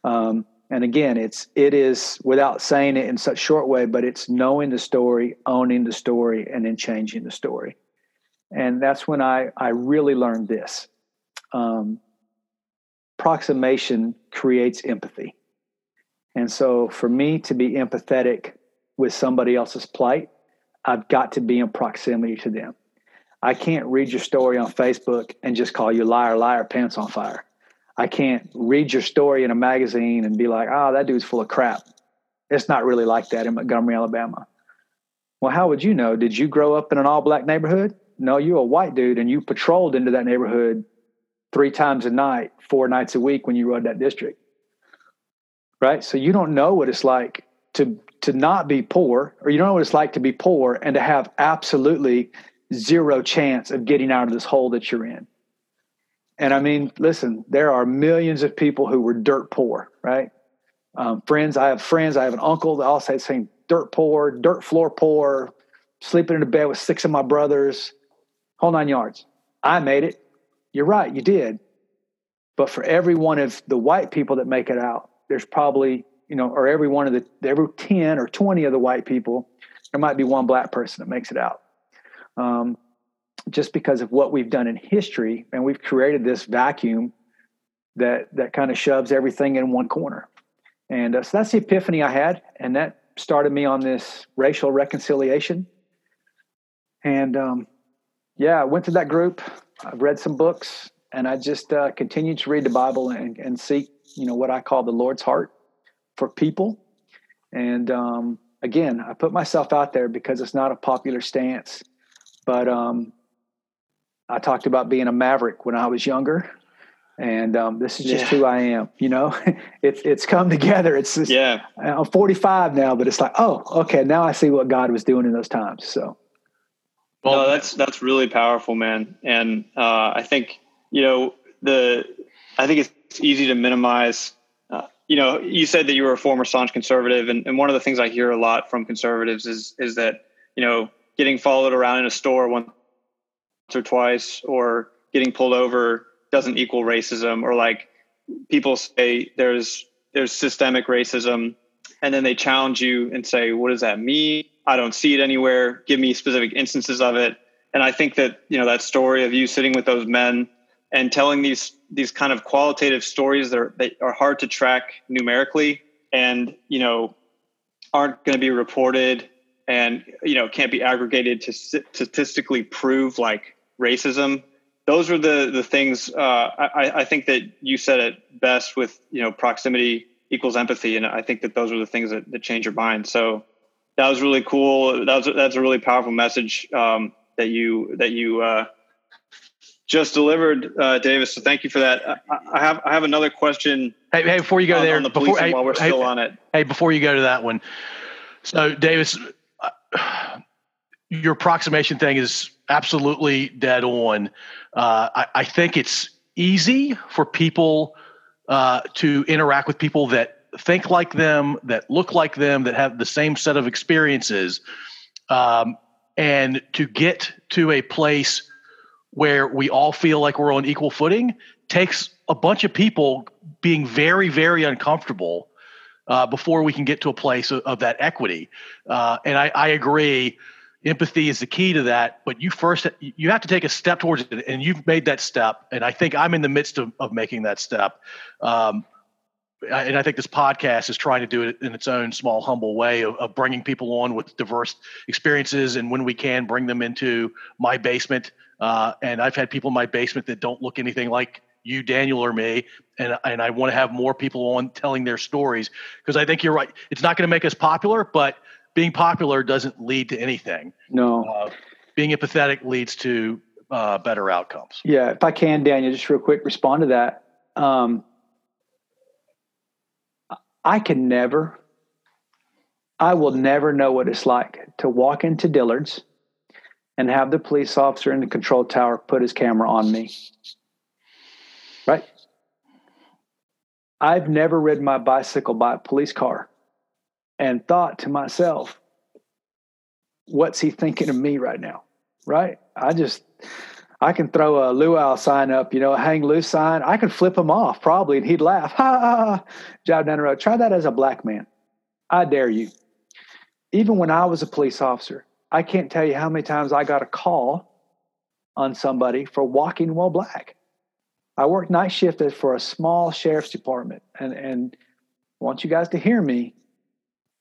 Um, and again it's it is without saying it in such short way but it's knowing the story owning the story and then changing the story. And that's when i i really learned this. Um, proximation creates empathy and so for me to be empathetic with somebody else's plight I've got to be in proximity to them. I can't read your story on Facebook and just call you liar, liar, pants on fire. I can't read your story in a magazine and be like, oh, that dude's full of crap. It's not really like that in Montgomery, Alabama. Well, how would you know? Did you grow up in an all black neighborhood? No, you're a white dude and you patrolled into that neighborhood three times a night, four nights a week when you rode that district. Right? So you don't know what it's like to to not be poor, or you don't know what it's like to be poor and to have absolutely zero chance of getting out of this hole that you're in. And I mean, listen, there are millions of people who were dirt poor, right? Um, friends, I have friends, I have an uncle that all say the same dirt poor, dirt floor poor, sleeping in a bed with six of my brothers, whole nine yards. I made it. You're right, you did. But for every one of the white people that make it out, there's probably you know, or every one of the every ten or twenty of the white people, there might be one black person that makes it out. Um, just because of what we've done in history, and we've created this vacuum that that kind of shoves everything in one corner. And uh, so that's the epiphany I had, and that started me on this racial reconciliation. And um, yeah, I went to that group. I've read some books, and I just uh, continued to read the Bible and, and seek, you know, what I call the Lord's heart for people. And um, again, I put myself out there because it's not a popular stance. But um, I talked about being a maverick when I was younger. And um, this is just yeah. who I am. You know, it's it's come together. It's just, yeah. I'm 45 now, but it's like, oh, okay, now I see what God was doing in those times. So, well, no, that's that's really powerful, man. And uh, I think you know the I think it's easy to minimize uh, you know, you said that you were a former staunch conservative, and, and one of the things I hear a lot from conservatives is is that you know getting followed around in a store once or twice, or getting pulled over doesn't equal racism, or like people say there's there's systemic racism, and then they challenge you and say, "What does that mean? I don't see it anywhere. Give me specific instances of it." And I think that you know that story of you sitting with those men and telling these these kind of qualitative stories that are, that are hard to track numerically and you know aren't going to be reported and you know can't be aggregated to statistically prove like racism. Those are the the things uh, I, I think that you said it best with you know proximity equals empathy and i think that those are the things that, that change your mind. So that was really cool. That was that's a really powerful message um, that you that you uh, just delivered, uh, Davis. So thank you for that. I, I, have I have another question. Hey, hey before you go on, there, on the before, hey, while we're still on it. Hey, before you go to that one, so Davis, uh, your approximation thing is absolutely dead on. Uh, I, I, think it's easy for people uh, to interact with people that think like them, that look like them, that have the same set of experiences, um, and to get to a place where we all feel like we're on equal footing takes a bunch of people being very, very uncomfortable uh, before we can get to a place of, of that equity. Uh, and I, I, agree, empathy is the key to that. But you first, you have to take a step towards it, and you've made that step. And I think I'm in the midst of, of making that step. Um, and I think this podcast is trying to do it in its own small, humble way of, of, bringing people on with diverse experiences, and when we can, bring them into my basement. Uh, and I've had people in my basement that don't look anything like you, Daniel, or me, and and I want to have more people on telling their stories because I think you're right. It's not going to make us popular, but being popular doesn't lead to anything. No, uh, being empathetic leads to uh, better outcomes. Yeah, if I can, Daniel, just real quick, respond to that. Um, I can never, I will never know what it's like to walk into Dillard's and have the police officer in the control tower put his camera on me. Right? I've never ridden my bicycle by a police car and thought to myself, what's he thinking of me right now? Right? I just, I can throw a luau sign up, you know, a hang loose sign. I could flip him off probably and he'd laugh. Ha ha ha. Drive down the road. Try that as a black man. I dare you. Even when I was a police officer, I can't tell you how many times I got a call on somebody for walking while black. I worked night shift for a small sheriff's department, and and I want you guys to hear me.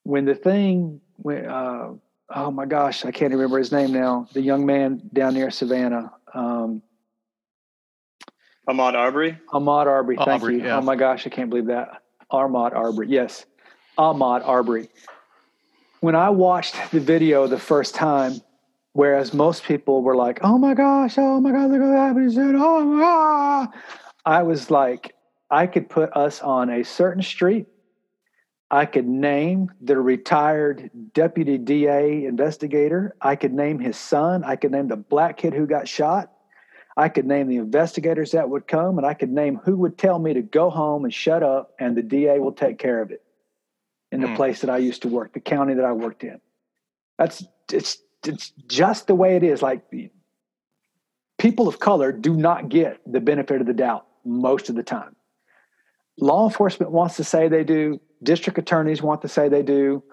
When the thing, when, uh, oh my gosh, I can't remember his name now. The young man down near Savannah. Um, Ahmaud Arbery. Ahmaud Arbery. Thank Arbery, you. Yeah. Oh my gosh, I can't believe that. Ahmaud Arbery. Yes, Ahmaud Arbery when I watched the video the first time, whereas most people were like, "Oh my gosh, oh my god, look what happened!" "Oh my god," I was like, I could put us on a certain street. I could name the retired deputy DA investigator. I could name his son. I could name the black kid who got shot. I could name the investigators that would come, and I could name who would tell me to go home and shut up, and the DA will take care of it in the mm. place that I used to work, the county that I worked in. That's it's it's just the way it is. Like people of color do not get the benefit of the doubt most of the time. Law enforcement wants to say they do. District attorneys want to say they do.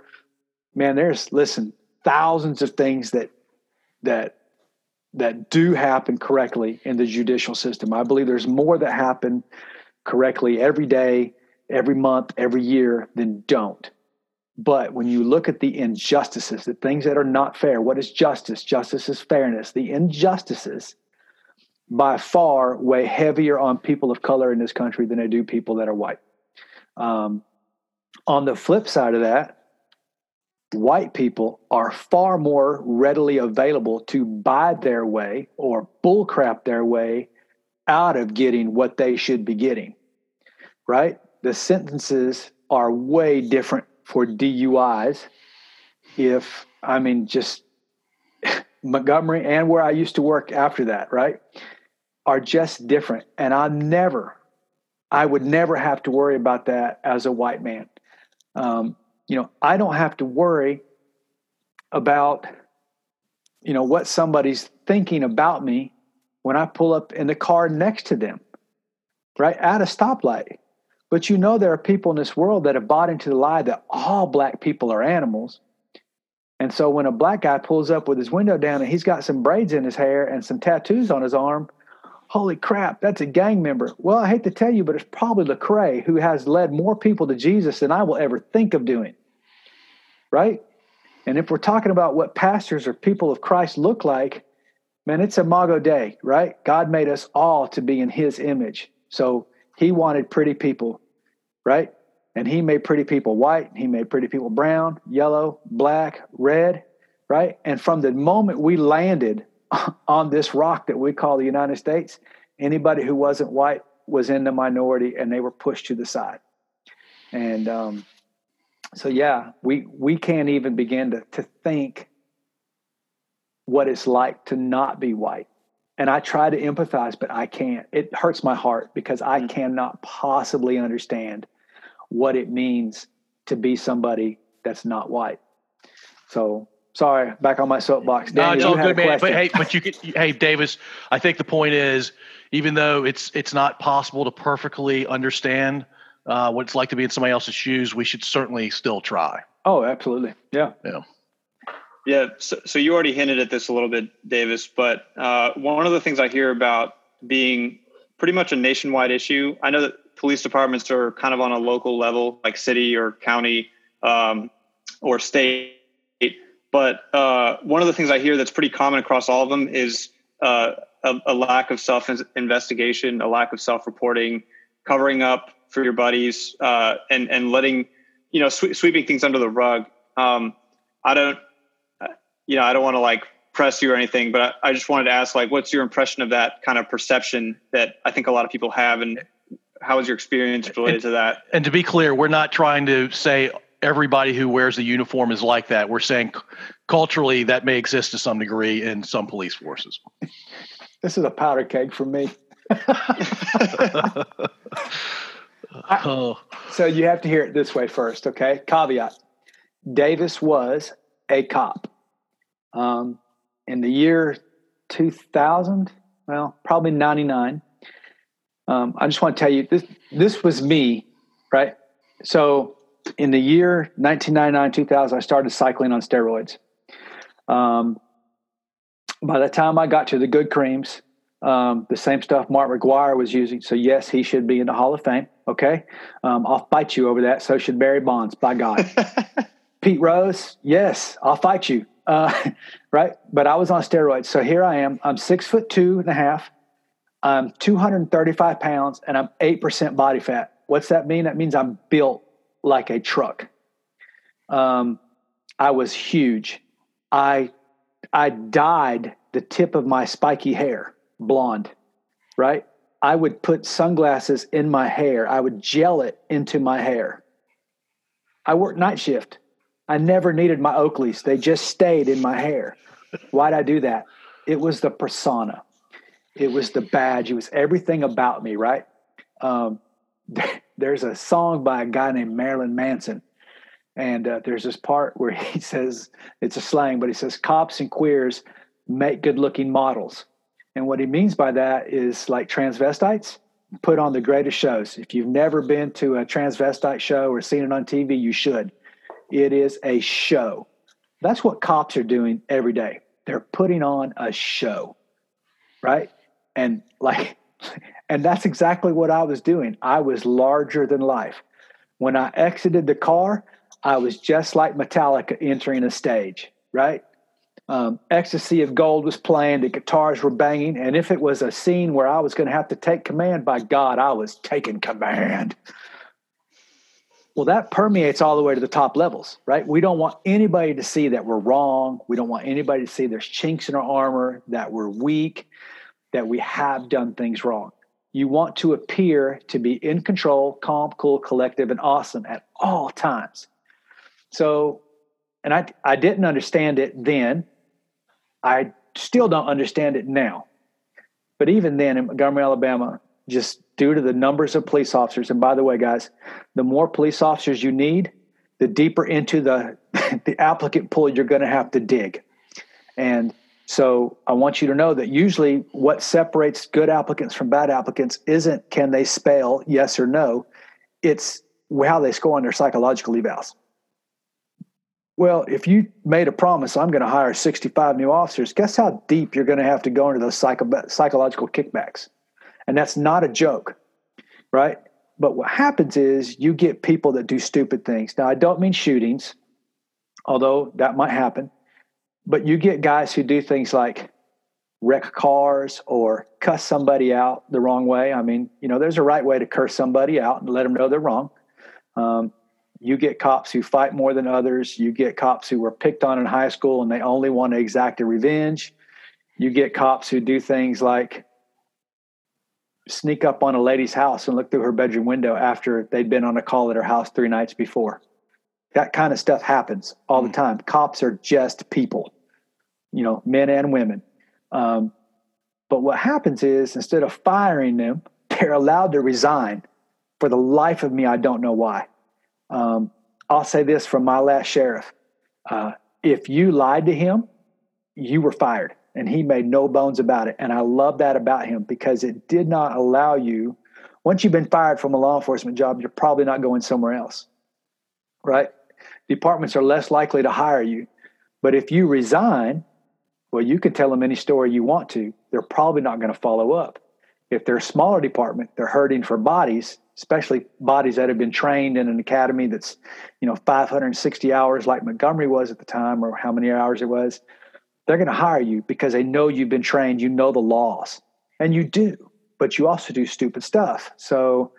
Man, there's listen thousands of things that that that do happen correctly in the judicial system. I believe there's more that happen correctly every day every month, every year then don't. But when you look at the injustices, the things that are not fair, what is justice? Justice is fairness. The injustices by far weigh heavier on people of color in this country than they do people that are white. Um, on the flip side of that, white people are far more readily available to buy their way or bullcrap their way out of getting what they should be getting, right? The sentences are way different for DUIs. If I mean, just Montgomery and where I used to work after that, right, are just different. And I never, I would never have to worry about that as a white man. Um, you know, I don't have to worry about, you know, what somebody's thinking about me when I pull up in the car next to them, right at a stoplight But you know, there are people in this world that have bought into the lie that all black people are animals. And so when a black guy pulls up with his window down and he's got some braids in his hair and some tattoos on his arm, holy crap, that's a gang member. Well, I hate to tell you, but it's probably Lecrae who has led more people to Jesus than I will ever think of doing. Right? And if we're talking about what pastors or people of Christ look like, man, it's Imago Dei, right? God made us all to be in his image. So he wanted pretty people, right? And he made pretty people white, he made pretty people brown, yellow, black, red, right? And from the moment we landed on this rock that we call the United States, anybody who wasn't white was in the minority and they were pushed to the side. And um, so, yeah, we, we can't even begin to, to think what it's like to not be white. And I try to empathize, but I can't. It hurts my heart because I mm. cannot possibly understand what it means to be somebody that's not white. So sorry, back on my soapbox. Danny, no, it's all good, man. But hey, but you could, hey, Davis, I think the point is, even though it's it's not possible to perfectly understand uh, what it's like to be in somebody else's shoes, we should certainly still try. Oh, absolutely. Yeah. Yeah. Yeah. So, so you already hinted at this a little bit, Davis, but uh, one of the things I hear about being pretty much a nationwide issue, I know that police departments are kind of on a local level, like city or county um, or state. But uh, one of the things I hear that's pretty common across all of them is uh, a, a, lack of self investigation, a lack of self reporting, covering up for your buddies, uh, and and letting you know sw- sweeping things under the rug. Um, I don't, uh, you know, I don't want to like press you or anything, but I, I, just wanted to ask, like, what's your impression of that kind of perception that I think a lot of people have, and how was your experience related and, to that? And to be clear, we're not trying to say everybody who wears a uniform is like that. We're saying culturally that may exist to some degree in some police forces. This is a powder keg for me. I, so you have to hear it this way first, okay? Caveat: Davis was a cop. Um, in the year 2000, well, probably 99, um, I just want to tell you this. This was me, right? So, in the year 1999, 2000, I started cycling on steroids. Um, by the time I got to the good creams, um, the same stuff Mark McGwire was using. So yes, he should be in the Hall of Fame. Okay, um, I'll fight you over that. So should Barry Bonds. By God, Pete Rose. Yes, I'll fight you. Uh, right, but I was on steroids. So here I am. I'm six foot two and a half. I'm 235 pounds and I'm 8% body fat. What's that mean? That means I'm built like a truck. Um, I was huge. I I dyed the tip of my spiky hair blonde, right? I would put sunglasses in my hair. I would gel it into my hair. I worked night shift. I never needed my Oakleys. They just stayed in my hair. Why'd I do that? It was the persona. It was the badge. It was everything about me, right? Um, there's a song by a guy named Marilyn Manson. And uh, there's this part where he says, it's a slang, but he says, cops and queers make good looking models. And what he means by that is like transvestites put on the greatest shows. If you've never been to a transvestite show or seen it on TV, you should. It is a show. That's what cops are doing every day. They're putting on a show, right? And like and that's exactly what i was doing. I was larger than life. When i exited the car i was just like metallica entering a stage right? Um, ecstasy of gold was playing the guitars were banging and if it was a scene where i was going to have to take command by god i was taking command. Well that permeates all the way to the top levels right? We don't want anybody to see that we're wrong. We don't want anybody to see there's chinks in our armor that we're weak that we have done things wrong. You want to appear to be in control, calm, cool, collective, and awesome at all times. So, and I, I didn't understand it then. I still don't understand it now. But even then in Montgomery, Alabama, just due to the numbers of police officers, and by the way, guys, the more police officers you need, the deeper into the the applicant pool you're going to have to dig. And so I want you to know that usually what separates good applicants from bad applicants isn't can they spell yes or no. it's how they score on their psychological evals. Well, if you made a promise, I'm going to hire 65 new officers, guess how deep you're going to have to go into those psycho- psychological kickbacks? And that's not a joke, right? But what happens is you get people that do stupid things. Now, I don't mean shootings, although that might happen, but you get guys who do things like wreck cars or cuss somebody out the wrong way. I mean, you know, there's a right way to curse somebody out and let them know they're wrong. Um, you get cops who fight more than others. You get cops who were picked on in high school and they only want to exact a revenge. You get cops who do things like sneak up on a lady's house and look through her bedroom window after they'd been on a call at her house three nights before. That kind of stuff happens all the mm. time. Cops are just people, you know, men and women. Um, but what happens is instead of firing them, they're allowed to resign. For the life of me, I don't know why. Um, I'll say this from my last sheriff uh, if you lied to him, you were fired. And he made no bones about it. And I love that about him because it did not allow you, once you've been fired from a law enforcement job, you're probably not going somewhere else, right? Departments are less likely to hire you. But if you resign, well, you can tell them any story you want to. They're probably not going to follow up. If they're a smaller department, they're hurting for bodies especially bodies that have been trained in an academy that's, you know, 560 hours like Montgomery was at the time, or how many hours it was, they're going to hire you because they know you've been trained, you know the laws, and you do, but you also do stupid stuff. So,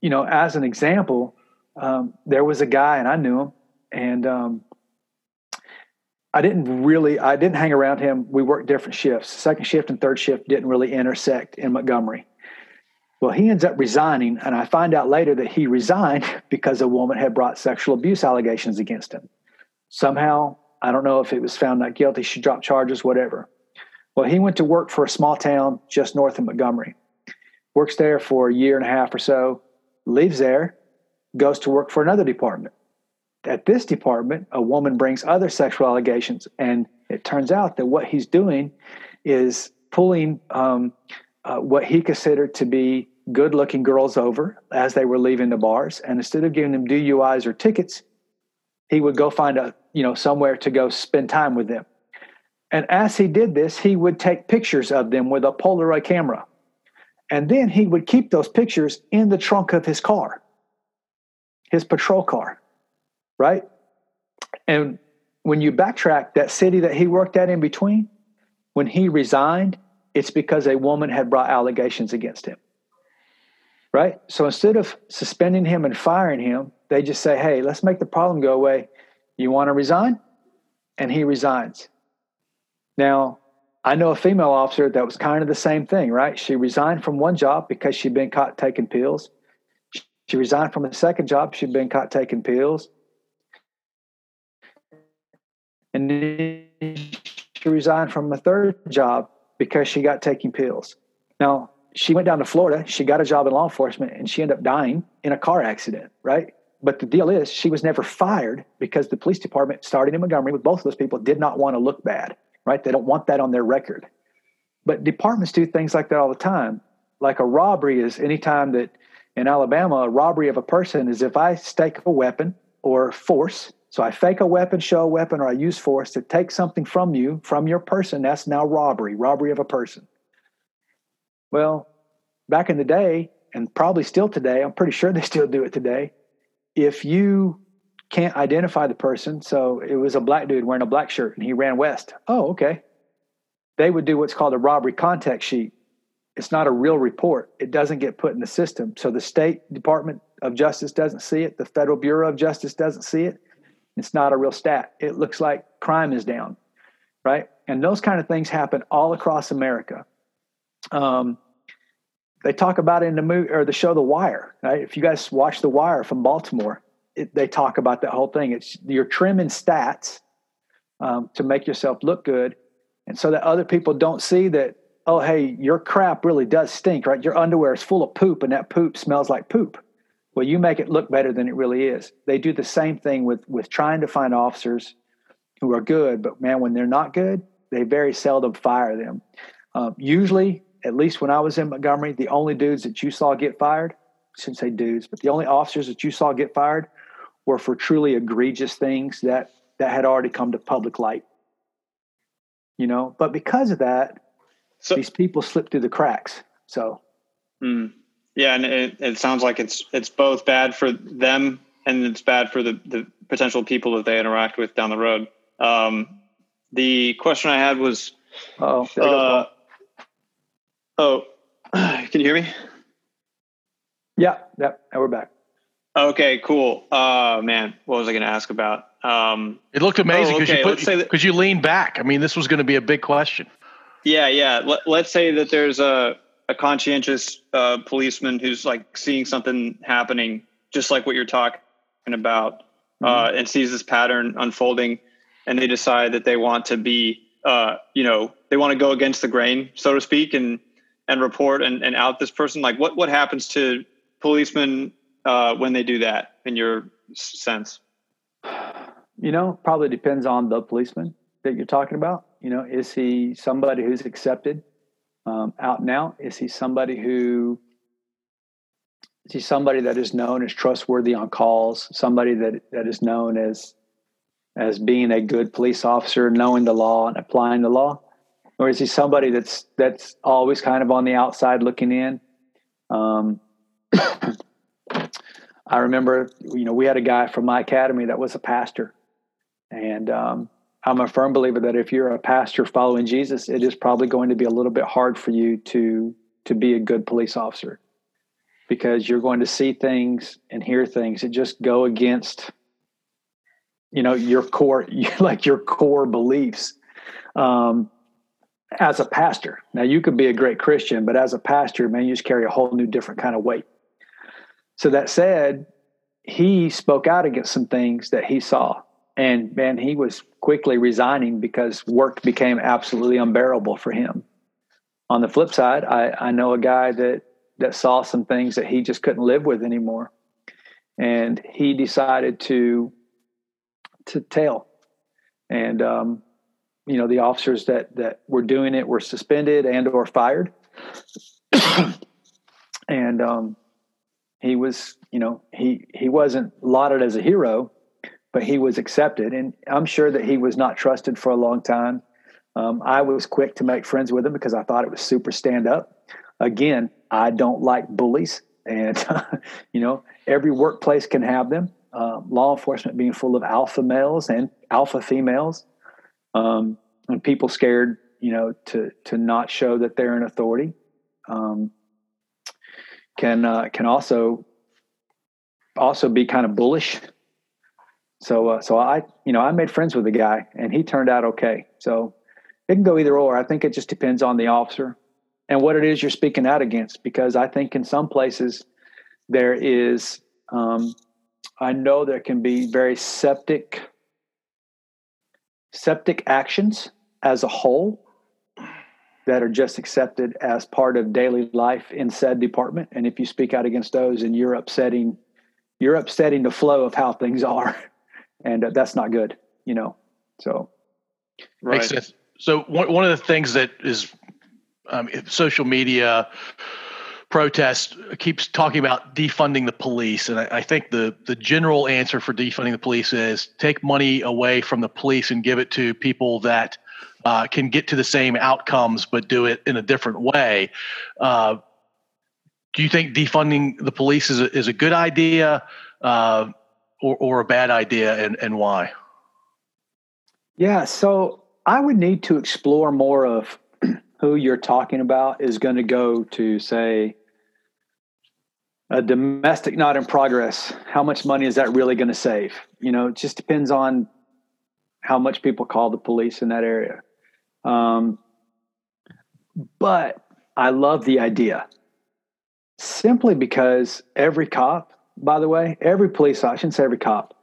you know, as an example, um, there was a guy, and I knew him, and um, I didn't really, I didn't hang around him. We worked different shifts. Second shift and third shift didn't really intersect in Montgomery. Well, he ends up resigning, and I find out later that he resigned because a woman had brought sexual abuse allegations against him. Somehow, I don't know if it was found not guilty, she dropped charges, whatever. Well, he went to work for a small town just north of Montgomery, works there for a year and a half or so, leaves there, goes to work for another department. At this department, a woman brings other sexual allegations, and it turns out that what he's doing is pulling um, uh, what he considered to be good looking girls over as they were leaving the bars. And instead of giving them DUIs or tickets, he would go find a, you know, somewhere to go spend time with them. And as he did this, he would take pictures of them with a Polaroid camera. And then he would keep those pictures in the trunk of his car, his patrol car, right? And when you backtrack that city that he worked at in between, when he resigned, it's because a woman had brought allegations against him. Right? So instead of suspending him and firing him, they just say, hey, let's make the problem go away. You want to resign? And he resigns. Now, I know a female officer that was kind of the same thing, right? She resigned from one job because she'd been caught taking pills. She resigned from a second job, she'd been caught taking pills. And she resigned from a third job because she got taking pills. Now, she went down to Florida, she got a job in law enforcement, and she ended up dying in a car accident, right? But the deal is, she was never fired because the police department, starting in Montgomery with both of those people, did not want to look bad, right? They don't want that on their record. But departments do things like that all the time. Like a robbery is anytime that in Alabama, a robbery of a person is if I stake a weapon or force so I fake a weapon, show a weapon, or I use force to take something from you, from your person. That's now robbery, robbery of a person. Well, back in the day, and probably still today, I'm pretty sure they still do it today. If you can't identify the person, so it was a black dude wearing a black shirt and he ran west. Oh, okay. They would do what's called a robbery contact sheet. It's not a real report. It doesn't get put in the system. So the state Department of Justice doesn't see it. The Federal Bureau of Justice doesn't see it. It's not a real stat. It looks like crime is down, right? And those kind of things happen all across America. Um, they talk about it in the movie or the show The Wire. Right? If you guys watch The Wire from Baltimore, it, they talk about that whole thing. It's you're trimming stats um, to make yourself look good, and so that other people don't see that. Oh, hey, your crap really does stink, right? Your underwear is full of poop, and that poop smells like poop. Well, you make it look better than it really is. They do the same thing with with trying to find officers who are good, but man, when they're not good, they very seldom fire them. Um, usually, at least when I was in Montgomery, the only dudes that you saw get fired, I shouldn't say dudes, but the only officers that you saw get fired were for truly egregious things that that had already come to public light. You know, but because of that, so, these people slip through the cracks. So, mm, yeah, and it, it sounds like it's it's both bad for them and it's bad for the the potential people that they interact with down the road. Um, the question I had was, oh, uh, oh, can you hear me? Yeah, yep, and we're back. Okay, cool. Uh, man, what was I going to ask about? Um, it looked amazing because oh, okay. you because you leaned back. I mean, this was going to be a big question. Yeah, yeah. Let, us say that there's a a conscientious uh, policeman who's like seeing something happening, just like what you're talking about, uh, mm-hmm. and sees this pattern unfolding, and they decide that they want to be, uh, you know, they want to go against the grain, so to speak, and and report and, and out this person. Like, what what happens to policemen uh, when they do that? In your sense, you know, probably depends on the policeman that you're talking about. You know, is he somebody who's accepted um, out and out? Is he somebody who is he somebody that is known as trustworthy on calls? Somebody that that is known as as being a good police officer, knowing the law and applying the law, or is he somebody that's that's always kind of on the outside looking in? Um, I remember, you know, we had a guy from my academy that was a pastor, and um, I'm a firm believer that if you're a pastor following Jesus, it is probably going to be a little bit hard for you to to be a good police officer because you're going to see things and hear things that just go against you know your core like your core beliefs. Um, as a pastor now you could be a great christian but as a pastor man you just carry a whole new different kind of weight. So that said he spoke out against some things that he saw and man, he was quickly resigning because work became absolutely unbearable for him. On the flip side, I, I know a guy that that saw some things that he just couldn't live with anymore, and he decided to to tell. And um, you know, the officers that that were doing it were suspended and or fired. and um, he was, you know, he he wasn't lauded as a hero, but he was accepted. And I'm sure that he was not trusted for a long time. Um, I was quick to make friends with him because I thought it was super stand up. Again, I don't like bullies, and you know every workplace can have them. Uh, law enforcement being full of alpha males and alpha females, um, and people scared, you know, to to not show that they're an authority, um, can uh, can also also be kind of bullish so, uh, so I, you know, I made friends with the guy, and he turned out okay. So, it can go either or. I think it just depends on the officer and what it is you're speaking out against. Because I think in some places there is, um, I know there can be very septic, septic actions as a whole that are just accepted as part of daily life in said department. And if you speak out against those, and you're upsetting, you're upsetting the flow of how things are and uh, that's not good, you know. So, right. Makes sense. So one one of the things that is um, social media protest keeps talking about defunding the police, and I, I, think the the general answer for defunding the police is take money away from the police and give it to people that uh, can get to the same outcomes but do it in a different way. Uh, do you think defunding the police is a, is a good idea? Uh, or, or a bad idea and, and why? Yeah, so I would need to explore more of who you're talking about is going to go to, say, a domestic not in progress. How much money is that really going to save? You know, it just depends on how much people call the police in that area. Um, but I love the idea simply because every cop by the way, every police officer, I shouldn't say every cop.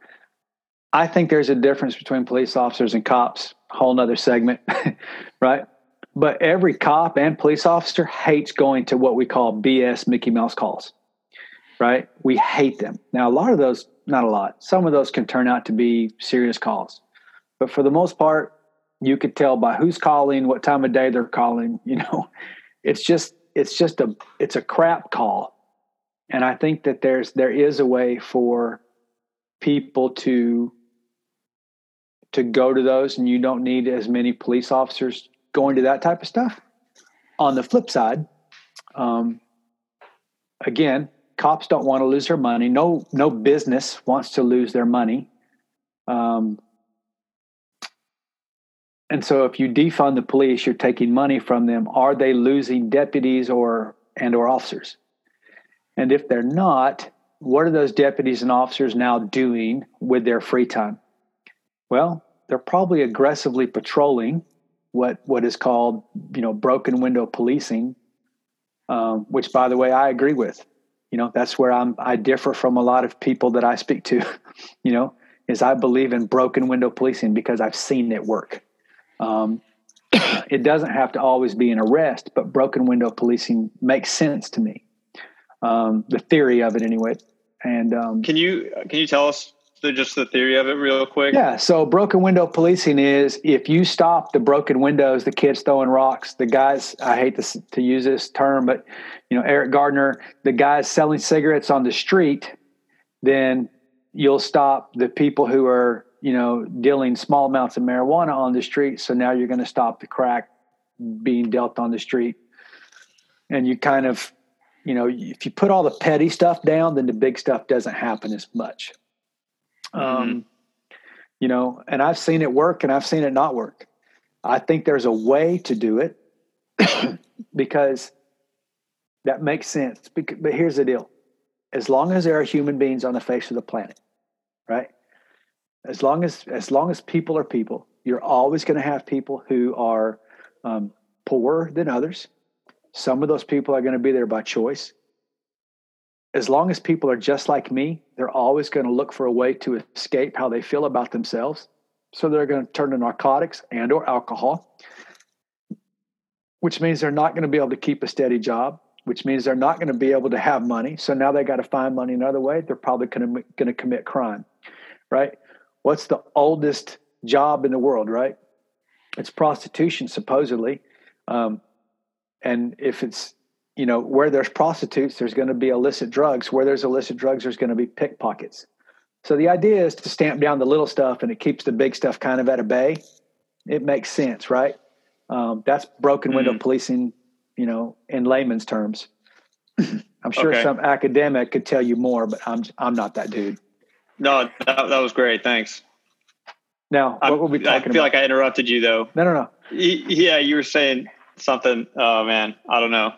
I think there's a difference between police officers and cops, whole nother segment, right? But every cop and police officer hates going to what we call BS Mickey Mouse calls, right? We hate them. Now, a lot of those, not a lot, some of those can turn out to be serious calls. But for the most part, you could tell by who's calling, what time of day they're calling, you know, it's just it's just a it's a crap call and i think that there's there is a way for people to to go to those and you don't need as many police officers going to that type of stuff on the flip side um, again cops don't want to lose their money no no business wants to lose their money um, and so if you defund the police, you're taking money from them. Are they losing deputies or and or officers? And if they're not, what are those deputies and officers now doing with their free time? Well, they're probably aggressively patrolling what what is called, you know, broken window policing, um, which, by the way, I agree with. You know, that's where I'm. I differ from a lot of people that I speak to. You know, is I believe in broken window policing because I've seen it work. Um, it doesn't have to always be an arrest, but broken window policing makes sense to me. Um, the theory of it, anyway. And um, can you can you tell us the, just the theory of it real quick? Yeah. So broken window policing is if you stop the broken windows, the kids throwing rocks, the guys. I hate to to use this term, but you know Eric Garner, the guys selling cigarettes on the street, then you'll stop the people who are you know, dealing small amounts of marijuana on the street. So now you're going to stop the crack being dealt on the street. And you kind of, you know, if you put all the petty stuff down, then the big stuff doesn't happen as much. Mm-hmm. Um, you know, and I've seen it work and I've seen it not work. I think there's a way to do it because that makes sense. But here's the deal as long as there are human beings on the face of the planet, right? as long as as long as people are people, you're always going to have people who are um, poorer than others. Some of those people are going to be there by choice. As long as people are just like me, they're always going to look for a way to escape how they feel about themselves. So they're going to turn to narcotics and or alcohol, which means they're not going to be able to keep a steady job, which means they're not going to be able to have money. So now they got to find money another way. They're probably going to, going to commit crime, right? what's the oldest job in the world, right? It's prostitution, supposedly. Um, and if it's, you know, where there's prostitutes, there's going to be illicit drugs. Where there's illicit drugs, there's going to be pickpockets. So the idea is to stamp down the little stuff and it keeps the big stuff kind of at a bay. It makes sense, right? Um, that's broken window mm. policing, you know, in layman's terms. I'm sure okay. some academic could tell you more, but I'm I'm not that dude. No, that, that was great. Thanks. Now, what were we talking I feel about? like I interrupted you though. No, no, no. Yeah, you were saying something. Oh man, I don't know.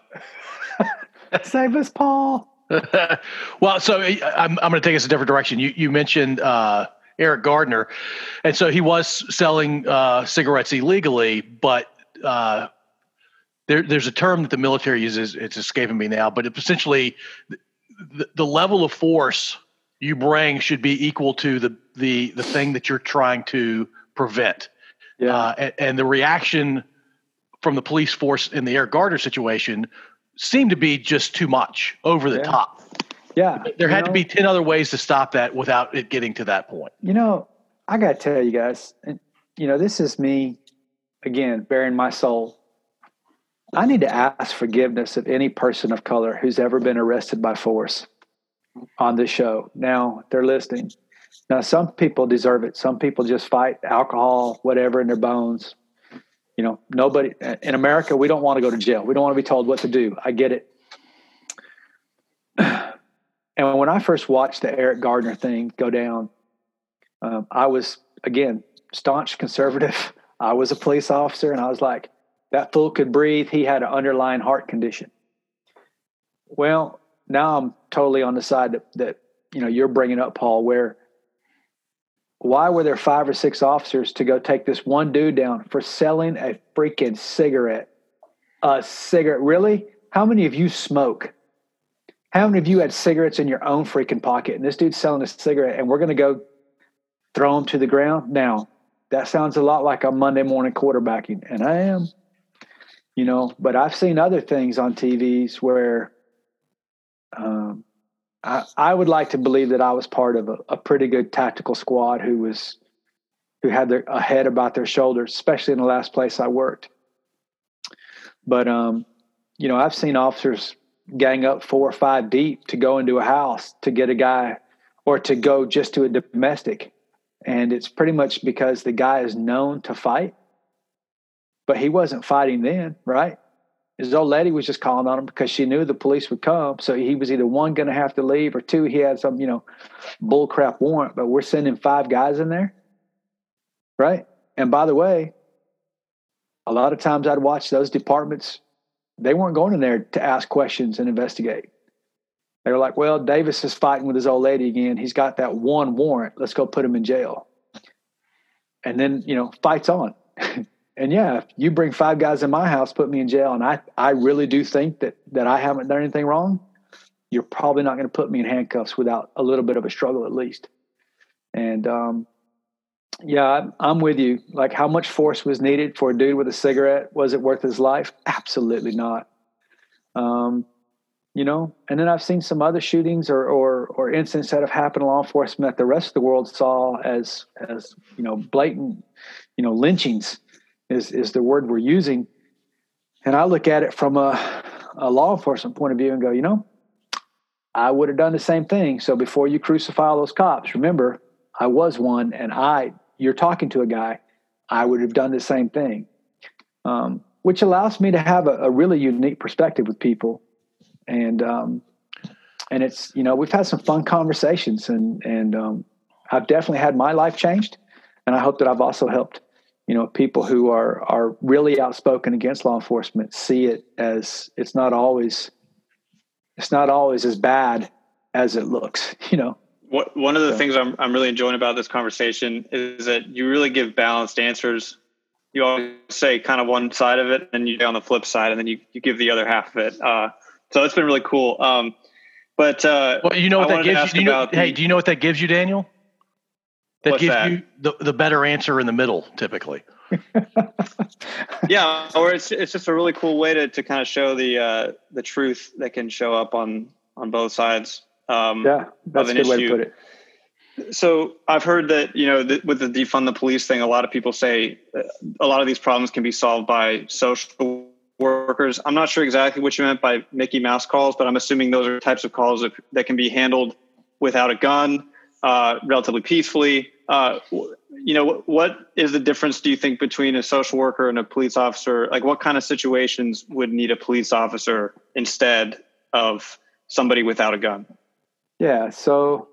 Save us, Paul. well, so I'm, I'm going to take us a different direction. You, you mentioned uh, Eric Garner, and so he was selling uh, cigarettes illegally, but uh, there, there's a term that the military uses. It's escaping me now, but essentially, the, the level of force you bring should be equal to the the the thing that you're trying to prevent. Yeah. Uh, and, and, the reaction from the police force in the Eric Garner situation seemed to be just too much, over the yeah. top. Yeah. There had know, to be 10 other ways to stop that without it getting to that point. You know, I got to tell you guys, you know, this is me, again, bearing my soul. I need to ask forgiveness of any person of color who's ever been arrested by force on this show. Now they're listening. Now some people deserve it. Some people just fight alcohol, whatever, in their bones. You know, nobody in America. We don't want to go to jail. We don't want to be told what to do. I get it. And when I first watched the Eric Garner thing go down, um, I was again staunch conservative. I was a police officer, and I was like, "That fool could breathe. He had an underlying heart condition." Well, now I'm totally on the side that, that you know you're bringing up, Paul. Where why were there five or six officers to go take this one dude down for selling a freaking cigarette? A cigarette, really? How many of you smoke? How many of you had cigarettes in your own freaking pocket? And this dude's selling a cigarette, and we're going to go throw him to the ground. Now, that sounds a lot like a Monday morning quarterbacking, and I am, you know. But I've seen other things on TVs where um, I, would like to believe that I was part of a, a pretty good tactical squad who was who had their a head about their shoulders, especially in the last place I worked. But um, you know, I've seen officers gang up four or five deep to go into a house to get a guy or to go just to a domestic. And it's pretty much because the guy is known to fight, but he wasn't fighting then, right? His old lady was just calling on him because she knew the police would come. So he was either one going to have to leave or two, he had some, you know, bullcrap warrant, but we're sending five guys in there. Right. And by the way, a lot of times I'd watch those departments, they weren't going in there to ask questions and investigate. They were like, well, Davis is fighting with his old lady again. He's got that one warrant. Let's go put him in jail. And then, you know, fights on. and yeah, if you bring five guys in my house, put me in jail, and I, I really do think that that I haven't done anything wrong, you're probably not going to put me in handcuffs without a little bit of a struggle at least. And um, yeah, I'm with you. Like, how much force was needed for a dude with a cigarette? Was it worth his life? Absolutely not. Um, you know, and then I've seen some other shootings or, or or incidents that have happened in law enforcement that the rest of the world saw as as you know blatant, you know, lynchings is is the word we're using. And I look at it from a, a law enforcement point of view and go, you know, I would have done the same thing. So before you crucify all those cops, remember, I was one, and I you're talking to a guy, I would have done the same thing. Um, which allows me to have a, a, really unique perspective with people. And, um, and it's, you know, we've had some fun conversations and, and, um, I've definitely had my life changed. And I hope that I've also helped, you know, people who are, are really outspoken against law enforcement see it as it's not always, it's not always as bad as it looks, you know? What, one of the things I'm, I'm really enjoying about this conversation is that you really give balanced answers. You always say kind of one side of it, and you go on the flip side, and then you, you give the other half of it. Uh, so it's been really cool. Um, but uh, well, you know what I that gives you. you know, hey, do you know what that gives you, Daniel? That gives that? you the, the better answer in the middle, typically. yeah, or it's it's just a really cool way to to kind of show the uh, the truth that can show up on on both sides um, yeah, that's a good issue. way to put it. So I've heard that you know the, with the defund the police thing, a lot of people say uh, a lot of these problems can be solved by social workers. I'm not sure exactly what you meant by Mickey Mouse calls, but I'm assuming those are types of calls that, that can be handled without a gun, uh, relatively peacefully. Uh, you know, what is the difference? Do you think between a social worker and a police officer? Like, what kind of situations would need a police officer instead of somebody without a gun? Yeah. So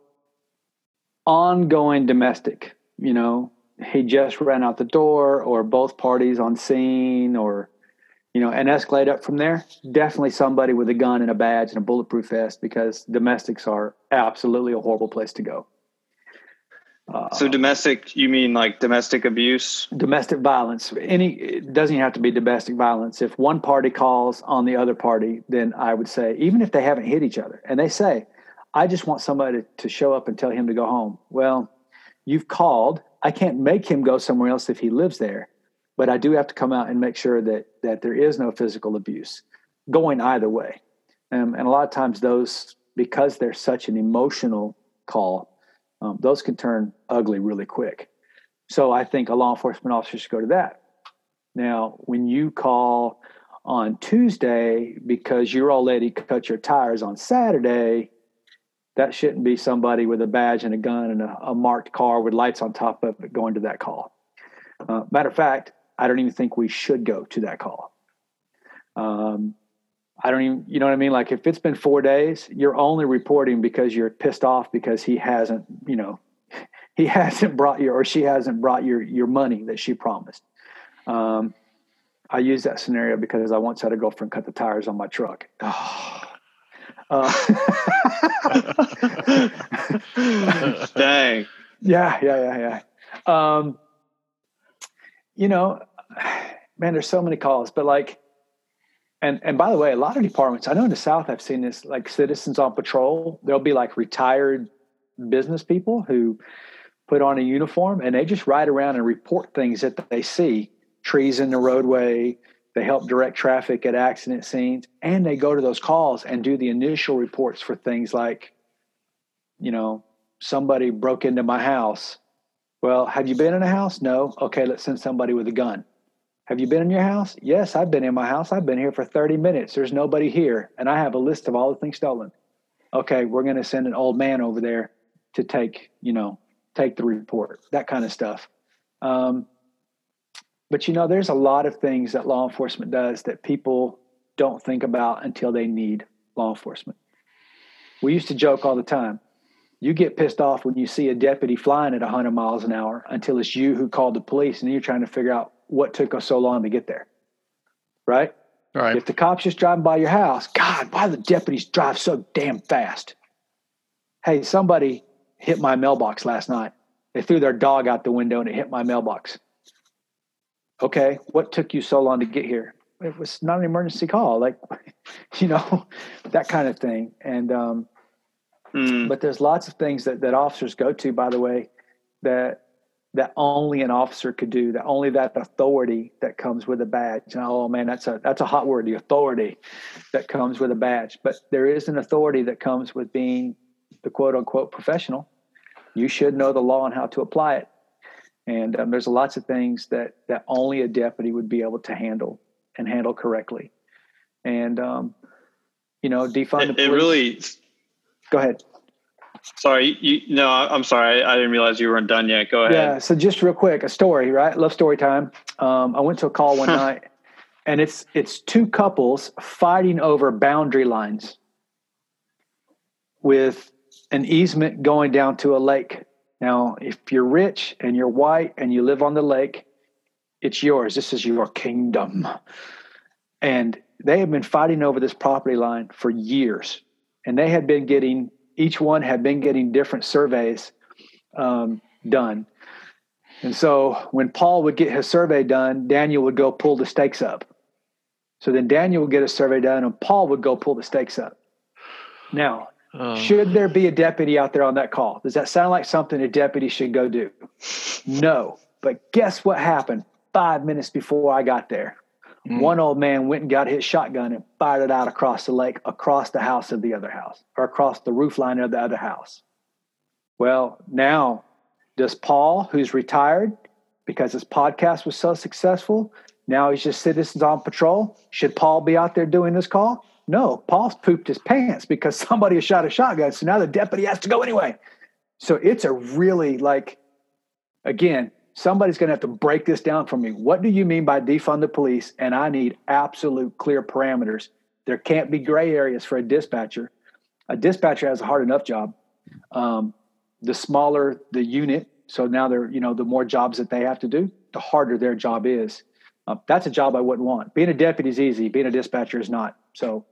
ongoing domestic, you know, he just ran out the door or both parties on scene or, you know, and escalate up from there. Definitely somebody with a gun and a badge and a bulletproof vest because domestics are absolutely a horrible place to go. Uh, so domestic, you mean like domestic abuse? Domestic violence. Any it doesn't have to be domestic violence. If one party calls on the other party, then I would say even if they haven't hit each other, and they say, I just want somebody to show up and tell him to go home. Well, you've called. I can't make him go somewhere else if he lives there, but I do have to come out and make sure that that there is no physical abuse going either way. Um, and a lot of times those, because they're such an emotional call, um, those can turn ugly really quick. So I think a law enforcement officer should go to that. Now, when you call on Tuesday because your old lady cut your tires on Saturday, that shouldn't be somebody with a badge and a gun and a, a marked car with lights on top of it going to that call. Uh, matter of fact, I don't even think we should go to that call. Um, I don't even, you know what I mean? Like if it's been four days, you're only reporting because you're pissed off because he hasn't, you know, he hasn't brought you or she hasn't brought your your money that she promised. Um, I use that scenario because I once had a girlfriend cut the tires on my truck. Oh, uh, Dang. Yeah, yeah, yeah, yeah. Um, you know, man, there's so many calls, but like, and and by the way, a lot of departments. I know in the South, I've seen this. Like citizens on patrol, there'll be like retired business people who put on a uniform and they just ride around and report things that they see: trees in the roadway, they help direct traffic at accident scenes, and they go to those calls and do the initial reports for things like, you know, somebody broke into my house. Well, have you been in a house? No. Okay, let's send somebody with a gun. Have you been in your house? Yes, I've been in my house. I've been here for 30 minutes. There's nobody here. And I have a list of all the things stolen. Okay, we're going to send an old man over there to take, you know, take the report, that kind of stuff. Um, but you know, there's a lot of things that law enforcement does that people don't think about until they need law enforcement. We used to joke all the time. You get pissed off when you see a deputy flying at 100 miles an hour until it's you who called the police and you're trying to figure out what took us so long to get there. Right? Right. If the cops just driving by your house, God, why do the deputies drive so damn fast? Hey, somebody hit my mailbox last night. They threw their dog out the window and it hit my mailbox. Okay, what took you so long to get here? It was not an emergency call, like you know, that kind of thing. And um, Mm. but there's lots of things that, that officers go to, by the way, that that only an officer could do, that only that authority that comes with a badge. And, oh man, that's a that's a hot word, the authority that comes with a badge. But there is an authority that comes with being the quote unquote professional. You should know the law and how to apply it. And um, there's lots of things that that only a deputy would be able to handle and handle correctly. And um, you know, defund the police. it really. Go ahead. Sorry, you. No, I'm sorry. I, didn't realize you weren't done yet. Go ahead. Yeah. So just real quick, a story, right? Love story time. Um, I went to a call one night, and it's it's two couples fighting over boundary lines with an easement going down to a lake. Now, if you're rich and you're white and you live on the lake, it's yours. This is your kingdom. And they have been fighting over this property line for years. And they had been getting, each one had been getting different surveys um, done. And so when Paul would get his survey done, Daniel would go pull the stakes up. So then Daniel would get a survey done and Paul would go pull the stakes up. Now, Uh, should there be a deputy out there on that call? Does that sound like something a deputy should go do? No. But guess what happened five minutes before I got there? Mm. One old man went and got his shotgun and fired it out across the lake, across the house of the other house, or across the roof line of the other house. Well, now, does Paul, who's retired because his podcast was so successful, now he's just citizens on patrol? Should Paul be out there doing this call? No, Paul's pooped his pants because somebody has shot a shotgun. So now the deputy has to go anyway. So it's a really like, again, somebody's going to have to break this down for me. What do you mean by defund the police? And I need absolute clear parameters. There can't be gray areas for a dispatcher. A dispatcher has a hard enough job. Um, the smaller the unit, so now they're, you know, the more jobs that they have to do, the harder their job is. Uh, that's a job I wouldn't want. Being a deputy is easy. Being a dispatcher is not. So,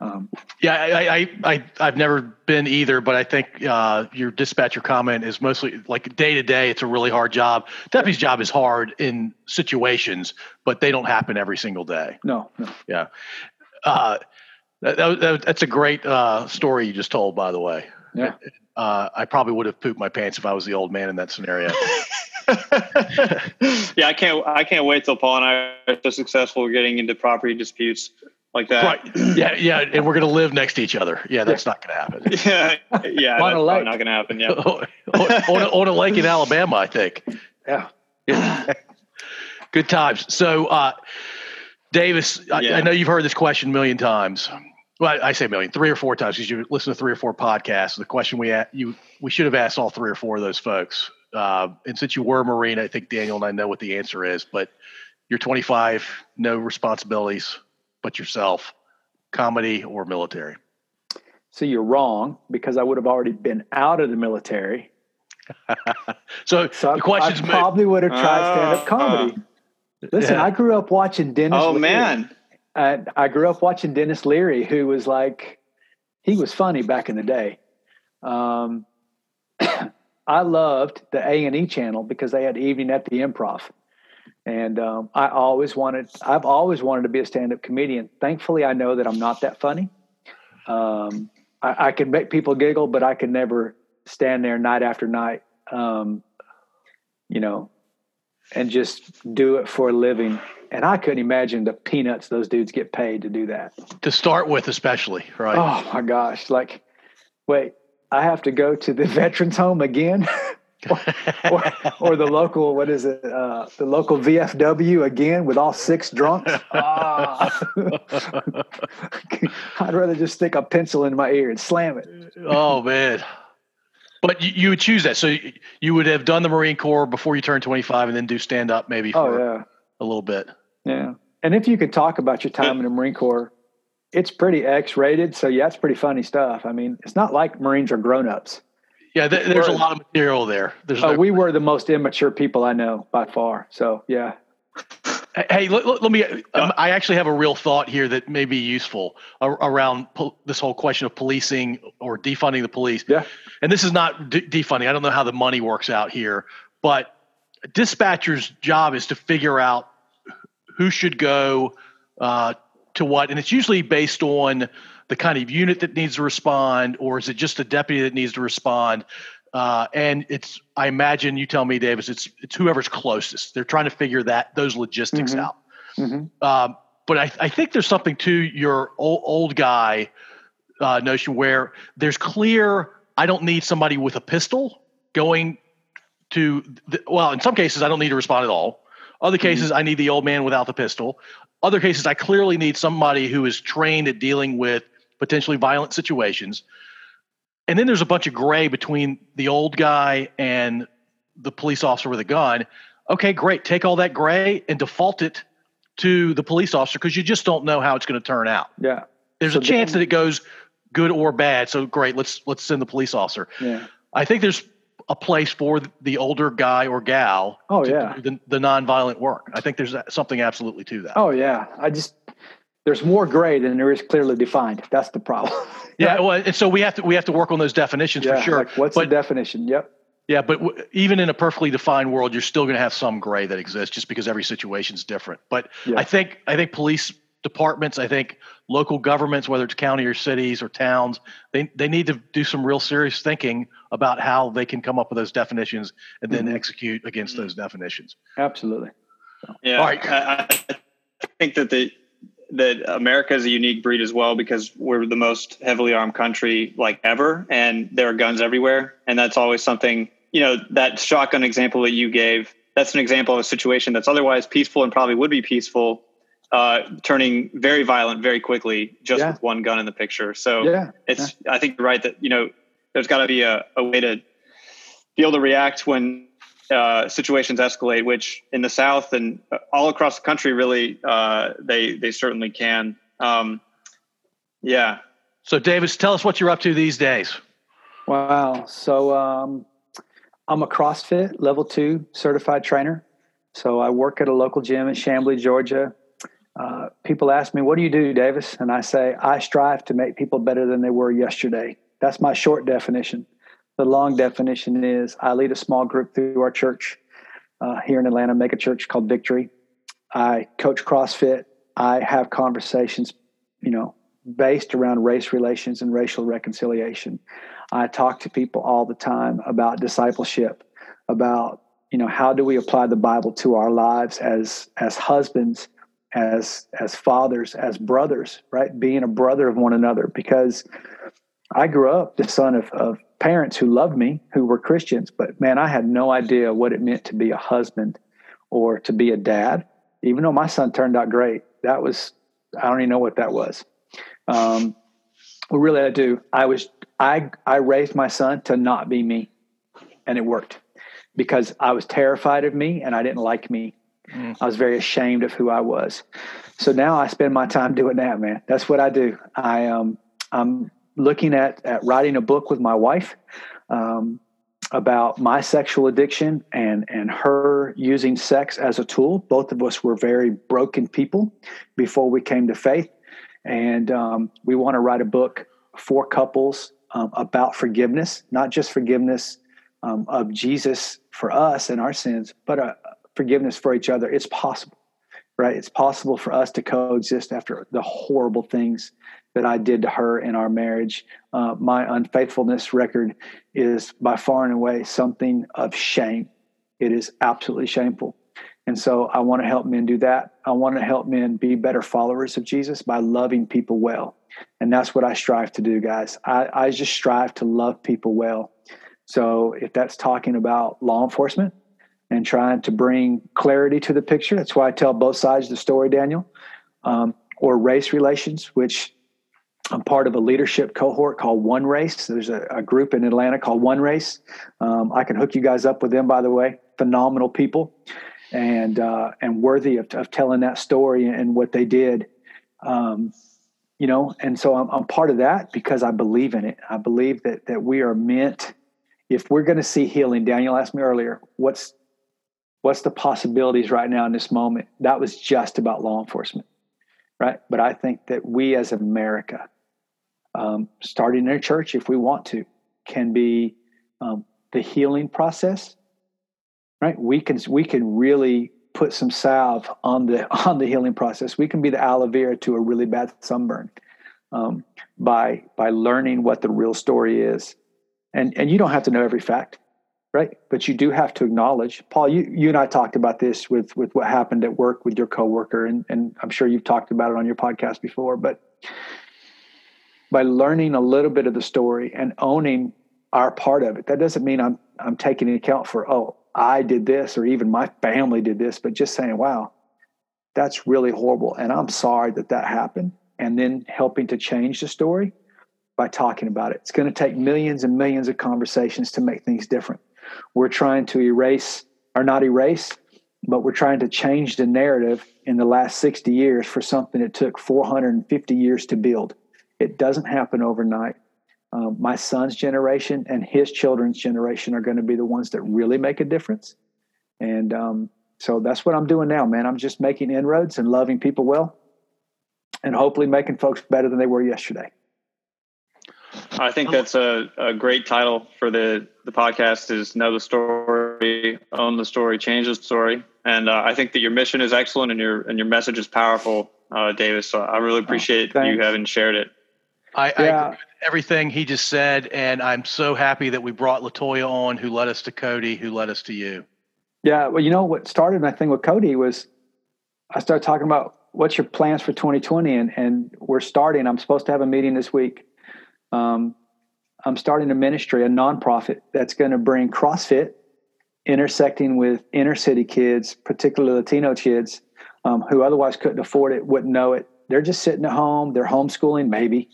um, Yeah, I, I, I, I've never been either, but I think uh, your dispatcher comment is mostly like day to day. It's a really hard job. Deputy's job is hard in situations, but they don't happen every single day. no, no. Yeah, uh, that, that, that- that's a great uh, story you just told. By the way, Yeah. uh, I probably would have pooped my pants if I was the old man in that scenario. yeah, I can't. I can't wait till Paul and I are so successful getting into property disputes like that. right? Yeah, yeah, and we're gonna live next to each other. Yeah, that's not gonna happen. Yeah, yeah. On a lake. not going to happen. Yeah. on, on, a, on a lake in Alabama, I think. Yeah. Good times. So, uh, Davis, I, Yeah. I know you've heard this question a million times. Well, I, I say a million, three or four times because you listen to three or four podcasts. The question we a- you we should have asked all three or four of those folks. Uh, and since you were a Marine, I think Daniel and I know what the answer is. But you're 25, no responsibilities but yourself, comedy or military. So you're wrong because I would have already been out of the military. So, So the question's I probably would have tried stand up Uh, comedy. Listen, Yeah. I grew up watching Denis. Oh Leary. man. I, I grew up watching Denis Leary, who was like, he was funny back in the day. Um, I loved the A and E channel because they had evening at the Improv, and um, I always wanted. I've always wanted to be a stand-up comedian. Thankfully, I know that I'm not that funny. Um, I, I can make people giggle, but I can never stand there night after night. Um, you know, and just do it for a living. And I couldn't imagine the peanuts those dudes get paid to do that. to start with, especially, right? Oh my gosh. Like, wait, I have to go to the veterans home again or, or, or, the local what is it uh, the local vfw again with all six drunks? Ah. i'd rather just stick a pencil in my ear and slam it. Oh man. But you, you, would choose that. So you would have done the marine corps before you turned 25 and then do stand up maybe oh, for oh, yeah. a little bit. Yeah. And if you could talk about your time in the marine corps it's pretty x-rated. So yeah it's pretty funny stuff. I mean it's not like marines are grown-ups yeah, th- there's a lot of material there. There's uh, no- we were the most immature people I know by far. So yeah. Hey, let, let me. Um, I actually have a real thought here that may be useful around po- this whole question of policing or defunding the police. Yeah. And this is not de- defunding. I don't know how the money works out here, but dispatcher's job is to figure out who should go uh, to what, and it's usually based on the kind of unit that needs to respond, or is it just a deputy that needs to respond? Uh, and it's, I imagine you tell me, Davis, it's it's whoever's closest. They're trying to figure that those logistics mm-hmm. out. Mm-hmm. Um, but I, I think there's something to your old, old guy uh, notion where there's clear. I don't need somebody with a pistol going to. The, well, in some cases, I don't need to respond at all. Other mm-hmm. cases, mm-hmm. I need the old man without the pistol. Other cases, I clearly need somebody who is trained at dealing with potentially violent situations. And then there's a bunch of gray between the old guy and the police officer with a gun. Okay, great. Take all that gray and default it to the police officer because you just don't know how it's going to turn out. Yeah. There's so a chance then, that it goes good or bad. So great, let's let's send the police officer. Yeah. I think there's a place for the older guy or gal. Oh yeah. the, the nonviolent work. I think there's something absolutely to that. Oh yeah. I just there's more gray than there is clearly defined. That's the problem. yeah, well, and so we have to we have to work on those definitions yeah, for sure. Like what's but, the definition? Yep. Yeah, but w- even in a perfectly defined world, you're still going to have some gray that exists, just because every situation is different. But yeah. I think I think police departments, I think local governments, whether it's county or cities or towns, they they need to do some real serious thinking about how they can come up with those definitions and then mm-hmm. execute against mm-hmm. those definitions. Absolutely. So. Yeah, All right. I, I think that the that America is a unique breed as well because we're the most heavily armed country like ever, and there are guns everywhere, and that's always something. You know, that shotgun example that you gave. That's an example of a situation that's otherwise peaceful and probably would be peaceful, uh, turning very violent very quickly just yeah. with one gun in the picture. So yeah. it's. Yeah. I think you're right that you know there's got to be a, a way to be able to react when uh, situations escalate, which in the South and all across the country, really, uh, they they certainly can. Um, yeah. So, Davis, tell us what you're up to these days. Wow. So, um, I'm a CrossFit level two certified trainer. So, I work at a local gym in Chamblee, Georgia. Uh, people ask me, What do you do, Davis? And I say, I strive to make people better than they were yesterday. That's my short definition. The long definition is I lead a small group through our church uh, here in Atlanta, make a church called Victory. I coach CrossFit. I have conversations, you know, based around race relations and racial reconciliation. I talk to people all the time about discipleship, about you know how do we apply the Bible to our lives as as husbands, as as fathers, as brothers, right? Being a brother of one another. Because I grew up the son of, of parents who loved me, who were Christians, but man, I had no idea what it meant to be a husband or to be a dad. Even though my son turned out great, that was I don't even know what that was. Um, well, really, I do. I was I I raised my son to not be me, and it worked because I was terrified of me and I didn't like me. Mm. I was very ashamed of who I was. So now I spend my time doing that, man. That's what I do. I um I'm looking at, at writing a book with my wife um, about my sexual addiction and, and her using sex as a tool. Both of us were very broken people before we came to faith. And um, we want to write a book for couples um, about forgiveness, not just forgiveness um, of Jesus for us and our sins, but uh, forgiveness for each other. It's possible, right? It's possible for us to coexist after the horrible things that I did to her in our marriage. Uh, my unfaithfulness record is by far and away something of shame. It is absolutely shameful. And so I want to help men do that. I want to help men be better followers of Jesus by loving people well. And that's what I strive to do, guys. I, I just strive to love people well So if that's talking about law enforcement and trying to bring clarity to the picture, that's why I tell both sides of the story, Daniel, um, or race relations, which I'm part of a leadership cohort called One Race. There's a, a group in Atlanta called One Race. Um, I can hook you guys up with them, by the way. Phenomenal people, and uh, and worthy of, of, telling that story and what they did. Um, you know, and so I'm, I'm part of that because I believe in it. I believe that that we are meant. If we're going to see healing, Daniel asked me earlier, what's what's the possibilities right now in this moment? That was just about law enforcement, right? But I think that we as America um, starting in a church if we want to can be um, the healing process right? We can we can really put some salve on the on the healing process. We can be the aloe vera to a really bad sunburn um, by by learning what the real story is. And and you don't have to know every fact right? But you do have to acknowledge. Paul you you and i talked about this with with what happened at work with your coworker and and i'm sure you've talked about it on your podcast before but by learning a little bit of the story and owning our part of it. That doesn't mean I'm I'm taking account for oh I did this or even my family did this, but just saying wow, that's really horrible, and I'm sorry that that happened, and then helping to change the story by talking about it. It's going to take millions and millions of conversations to make things different. We're trying to erase or not erase, but we're trying to change the narrative in the last 60 years for something that took 450 years to build. It doesn't happen overnight. Um, my son's generation and his children's generation are going to be the ones that really make a difference. And um, so that's what I'm doing now, man. I'm just making inroads and loving people well and hopefully making folks better than they were yesterday. I think that's a, a great title for the, the podcast is know the story, own the story, change the story. And uh, I think that your mission is excellent and your, and your message is powerful, uh, Davis. So I really oh, appreciate oh, you having shared it. I, yeah. I everything he just said, and I'm so happy that we brought Latoya on, who led us to Cody, who led us to you. Yeah, well, you know what started my thing with Cody was I started talking about what's your plans for 2020, and and we're starting. I'm supposed to have a meeting this week. Um, I'm starting a ministry, a nonprofit that's going to bring CrossFit intersecting with inner city kids, particularly Latino kids um, who otherwise couldn't afford it, wouldn't know it. They're just sitting at home. They're homeschooling, maybe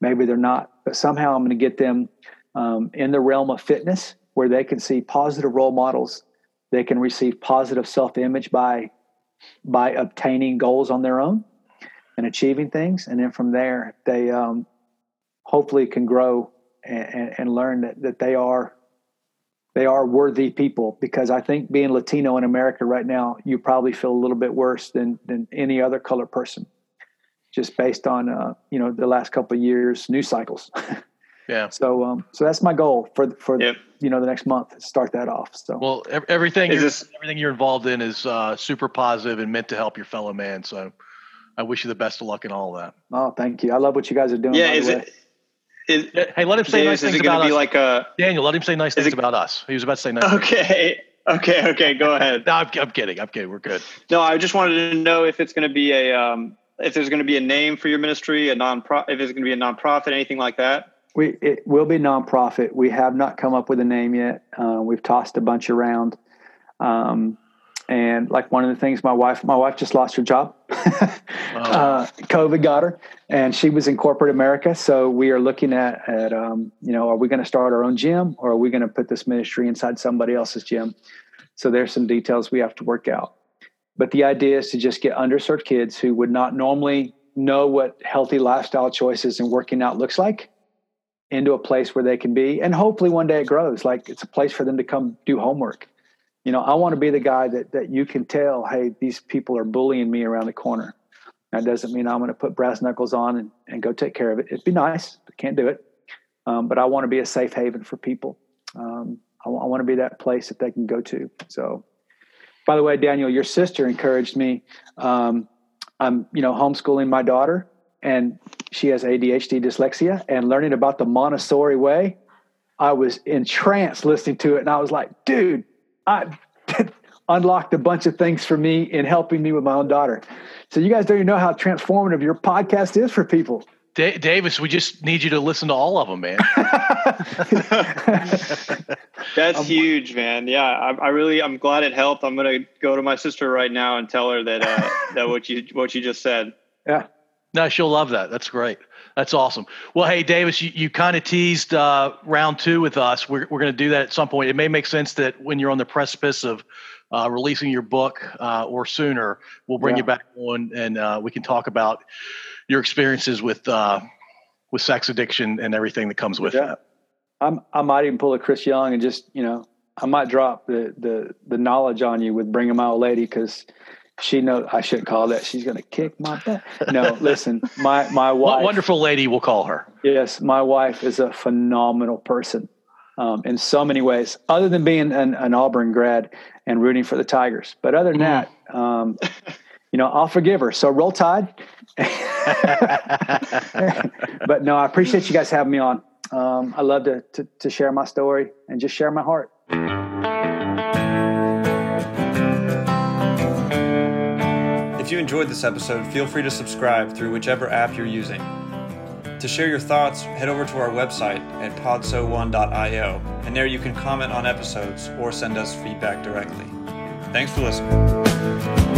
maybe they're not, but somehow I'm going to get them um, in the realm of fitness where they can see positive role models. They can receive positive self image by by obtaining goals on their own and achieving things, and then from there they um, hopefully can grow and, and, and learn that, that they are they are worthy people. Because I think being Latino in America right now, you probably feel a little bit worse than than any other color person just based on uh, you know the last couple of years news cycles. yeah. So um, so that's my goal for for yep. you know the next month. Start that off. So well, everything you're, this, everything you're involved in is uh, super positive and meant to help your fellow man. So I wish you the best of luck in all of that. Oh, thank you. I love what you guys are doing. Yeah. Is it? Is, hey, let him say nice things about us. Like a, Daniel, let him say nice things it, about us. He was about to say nice. Okay. Things. Okay. Okay. Go ahead. no, I'm, I'm, kidding. I'm kidding. We're good. No, I just wanted to know if it's going to be a um, if there's going to be a name for your ministry, a non if it's going to be a nonprofit, anything like that? We it will be nonprofit. We have not come up with a name yet. Uh, we've tossed a bunch around, um, and like one of the things, my wife my wife just lost her job. oh. uh, COVID got her, and she was in corporate America. So we are looking at at um, you know, are we going to start our own gym, or are we going to put this ministry inside somebody else's gym? So there's some details we have to work out. But the idea is to just get underserved kids who would not normally know what healthy lifestyle choices and working out looks like into a place where they can be. And hopefully one day it grows. Like it's a place for them to come do homework. You know, I want to be the guy that that you can tell, hey, these people are bullying me around the corner. That doesn't mean I'm going to put brass knuckles on and, and go take care of it. It'd be nice, but can't do it. Um, but I want to be a safe haven for people. Um, I, I want to be that place that they can go to. So by the way, Daniel, your sister encouraged me. Um, I'm, you know, homeschooling my daughter, and she has ADHD, dyslexia, and learning about the Montessori way. I was entranced listening to it, and I was like, dude, I unlocked a bunch of things for me in helping me with my own daughter. So you guys don't even know how transformative your podcast is for people. D- Davis, we just need you to listen to all of them, man. That's um, huge, man. Yeah, I, I, really, I'm glad it helped. I'm gonna go to my sister right now and tell her that uh, that what you what you just said. Yeah. No, she'll love that. That's great. That's awesome. Well, hey, Davis, you, you kind of teased uh, round two with us. We're, we're going to do that at some point. It may make sense that when you're on the precipice of uh, releasing your book uh, or sooner, we'll bring yeah. you back on and uh, we can talk about your experiences with uh, with sex addiction and everything that comes with yeah. it. I'm, I might even pull a Chris Young and just you know I might drop the the the knowledge on you with bringing my old lady because she knows I shouldn't call that. She's going to kick my butt. No, listen, my my wife, wonderful lady, we'll call her. Yes, my wife is a phenomenal person um, in so many ways. Other than being an, an, Auburn grad and rooting for the Tigers, but other than mm. that, um, you know, I'll forgive her. So roll tide. but no, I appreciate you guys having me on. Um, I love to, to to share my story and just share my heart. If you enjoyed this episode, feel free to subscribe through whichever app you're using. To share your thoughts, head over to our website at podso1.io, and there you can comment on episodes or send us feedback directly. Thanks for listening.